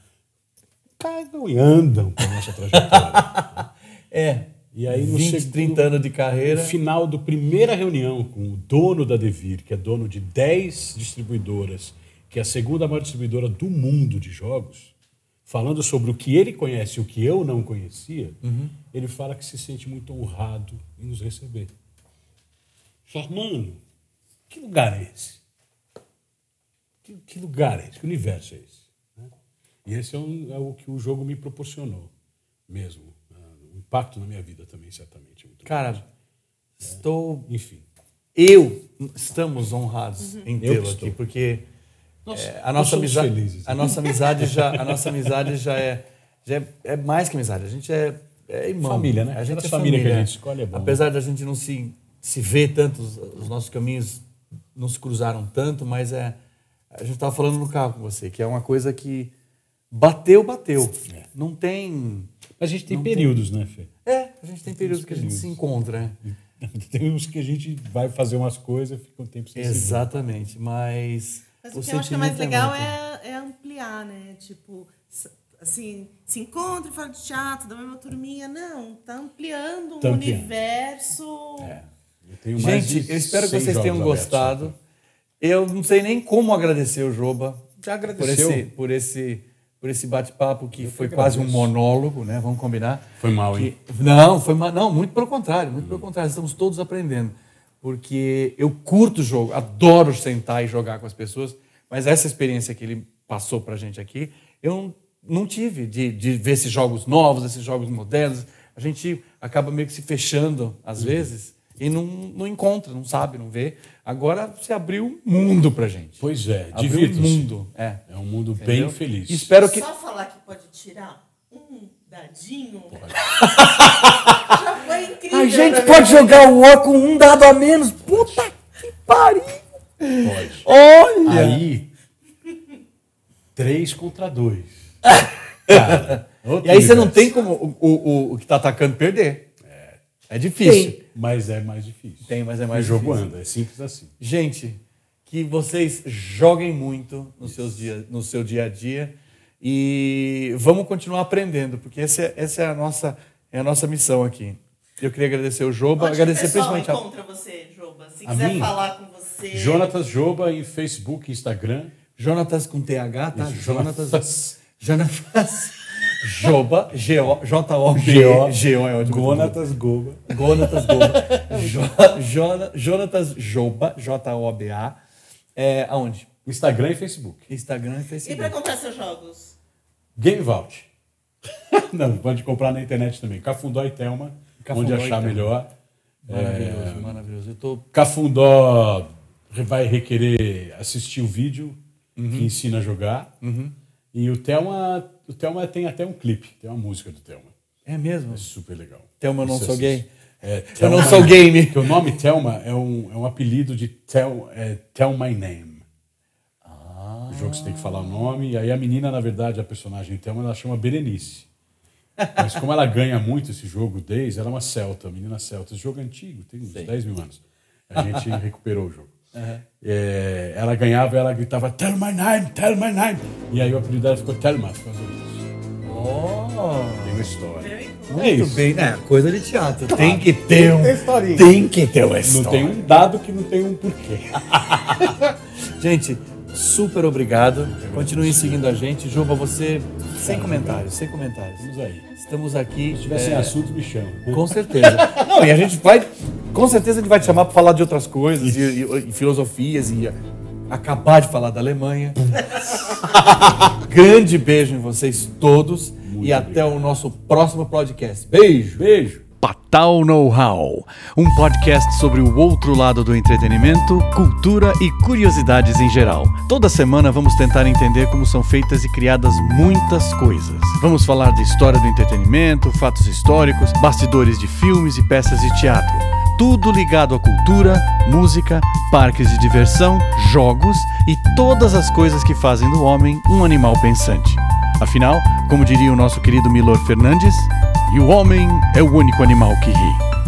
Cagam e andam com a nossa trajetória. *laughs* É. E aí, no 20, segundo- 30 anos de carreira. No final da primeira reunião com o dono da Devir, que é dono de 10 distribuidoras, que é a segunda maior distribuidora do mundo de jogos, falando sobre o que ele conhece e o que eu não conhecia, ele fala que se sente muito honrado em nos receber. Fala, mano, que lugar é esse? Que, que lugar é esse? Que universo é esse? né? E esse é, um- é o que o jogo me proporcionou mesmo. né? O impacto na minha vida também, certamente. é muito Cara, estou. enfim. Eu estamos honrados em Eu tê-lo aqui, porque Nós- é, a nossa amizade, felizes. a nossa amizade já, a nossa amizade já é, já é, é mais que amizade. A gente é, é irmão. Família, né? A gente é família família. que a gente escolhe é bom, Apesar da gente não se se ver tanto, os, os nossos caminhos não se cruzaram tanto, mas é a gente estava falando no carro com você que é uma coisa que bateu, bateu. É. Não tem A gente tem períodos, né, Fê? é, a gente tem períodos que a gente se encontra. né? *laughs* Tem uns que a gente vai fazer umas coisas fica um tempo sem. Exatamente, mas. Mas o que eu acho que é mais sentimento legal é, é ampliar, né? Tipo, assim, se encontra e fala de teatro, da mesma turminha. Não, tá ampliando um Tá ampliando. universo. Eu tenho mais Gente, eu espero que 100 vocês tenham abertos, gostado. Eu não sei nem como agradecer o Joba. Já Por agradeceu? esse, por esse, por esse bate-papo que Eu foi que quase um monólogo, né? Vamos combinar. Foi mal, Que- hein? não, foi ma- não, muito pelo contrário, muito pelo contrário. Estamos todos aprendendo. Porque eu curto o jogo, adoro sentar e jogar com as pessoas, mas essa experiência que ele passou pra gente aqui, eu não, tive de, de ver esses jogos novos, esses jogos modernos. A gente acaba meio que se fechando às vezes e não, não encontra, não sabe, não vê. Agora você abriu um mundo pra gente. Pois é, abriu um divirta-se. mundo. É. É um mundo Entendeu? bem feliz. Espero que Só falar que pode tirar um dadinho. *laughs* Já foi incrível. A gente mim. pode jogar o O com um dado a menos. Puta que pariu! Pode. Olha! Aí, três contra dois. *laughs* Cara, e aí você não tem como o, o, o que tá atacando perder. É, difícil. Tem, mas é mais difícil. Tem, mas é mais o jogo difícil. anda, é simples assim. Gente, que vocês joguem muito no, seus dia, no seu dia a dia e vamos continuar aprendendo, porque essa é, essa é, a, nossa, é a nossa missão aqui. Eu queria agradecer o Joba, Onde o agradecer pessoal principalmente a encontra você, Joba? Se A quiser mim? falar com você. Jonatas Joba em Facebook, Instagram. Jonatas com TH, tá? Isso, Jonatas. Jonatas. Joba, G-O- J-O-B, G-O, é ótimo. Gonatas Goba. Gonatas Jona- Jonatas Joba, J-O-B-A. É, aonde? Instagram e Facebook. Instagram e E para Facebook. comprar seus jogos? Game Vault. *laughs* Não, pode comprar na internet também. Cafundó e Telma, Cafundó onde achar melhor. Maravilhoso, maravilhoso. Eu tô Cafundó vai requerer assistir o vídeo que ensina a jogar. E o Telma, o Telma tem até um clipe, tem uma música do Telma. É mesmo? É super legal. Telma, eu não sou assiste. gay. É, Eu não sou game. Porque o nome Telma é um, é um apelido de Tell, é, Tell My Name. O jogo você tem que falar o nome. E aí a menina, na verdade, a personagem Thelma, ela chama Berenice. Mas como ela ganha muito esse jogo desde, ela é uma celta, menina celta. Esse jogo é antigo, tem uns 10 mil anos. A gente *laughs* recuperou o jogo. É, ela ganhava ela gritava Tell my name, tell my name. E aí o apelido dela ficou Thelma por causa disso. Oh, Tem uma história. Muito É isso. bem. É, coisa de teatro. Tem que ter um. ter historinha. Tem que ter uma Não história. tem um dado que não tem um porquê. *laughs* Gente, super obrigado. Continuem seguindo a gente. Juba, você sem comentários, sem comentários. Vamos aí. Estamos aqui. Se tiver sem é, assunto, me chama. Com certeza. *laughs* Não, e a gente vai. Com certeza a gente vai te chamar para falar de outras coisas, e, e- e filosofias, e acabar de falar da Alemanha. *laughs* Grande beijo em vocês todos. e até o nosso próximo podcast. Beijo! Beijo. Patal Know-How, um podcast sobre o outro lado do entretenimento, cultura e curiosidades em geral. Toda semana vamos tentar entender como são feitas e criadas muitas coisas. Vamos falar da história do entretenimento, fatos históricos, bastidores de filmes e peças de teatro. Tudo ligado à cultura, música, parques de diversão, jogos e todas as coisas que fazem do homem um animal pensante. Afinal, como diria o nosso querido Milor Fernandes, e o homem é o único animal que ri.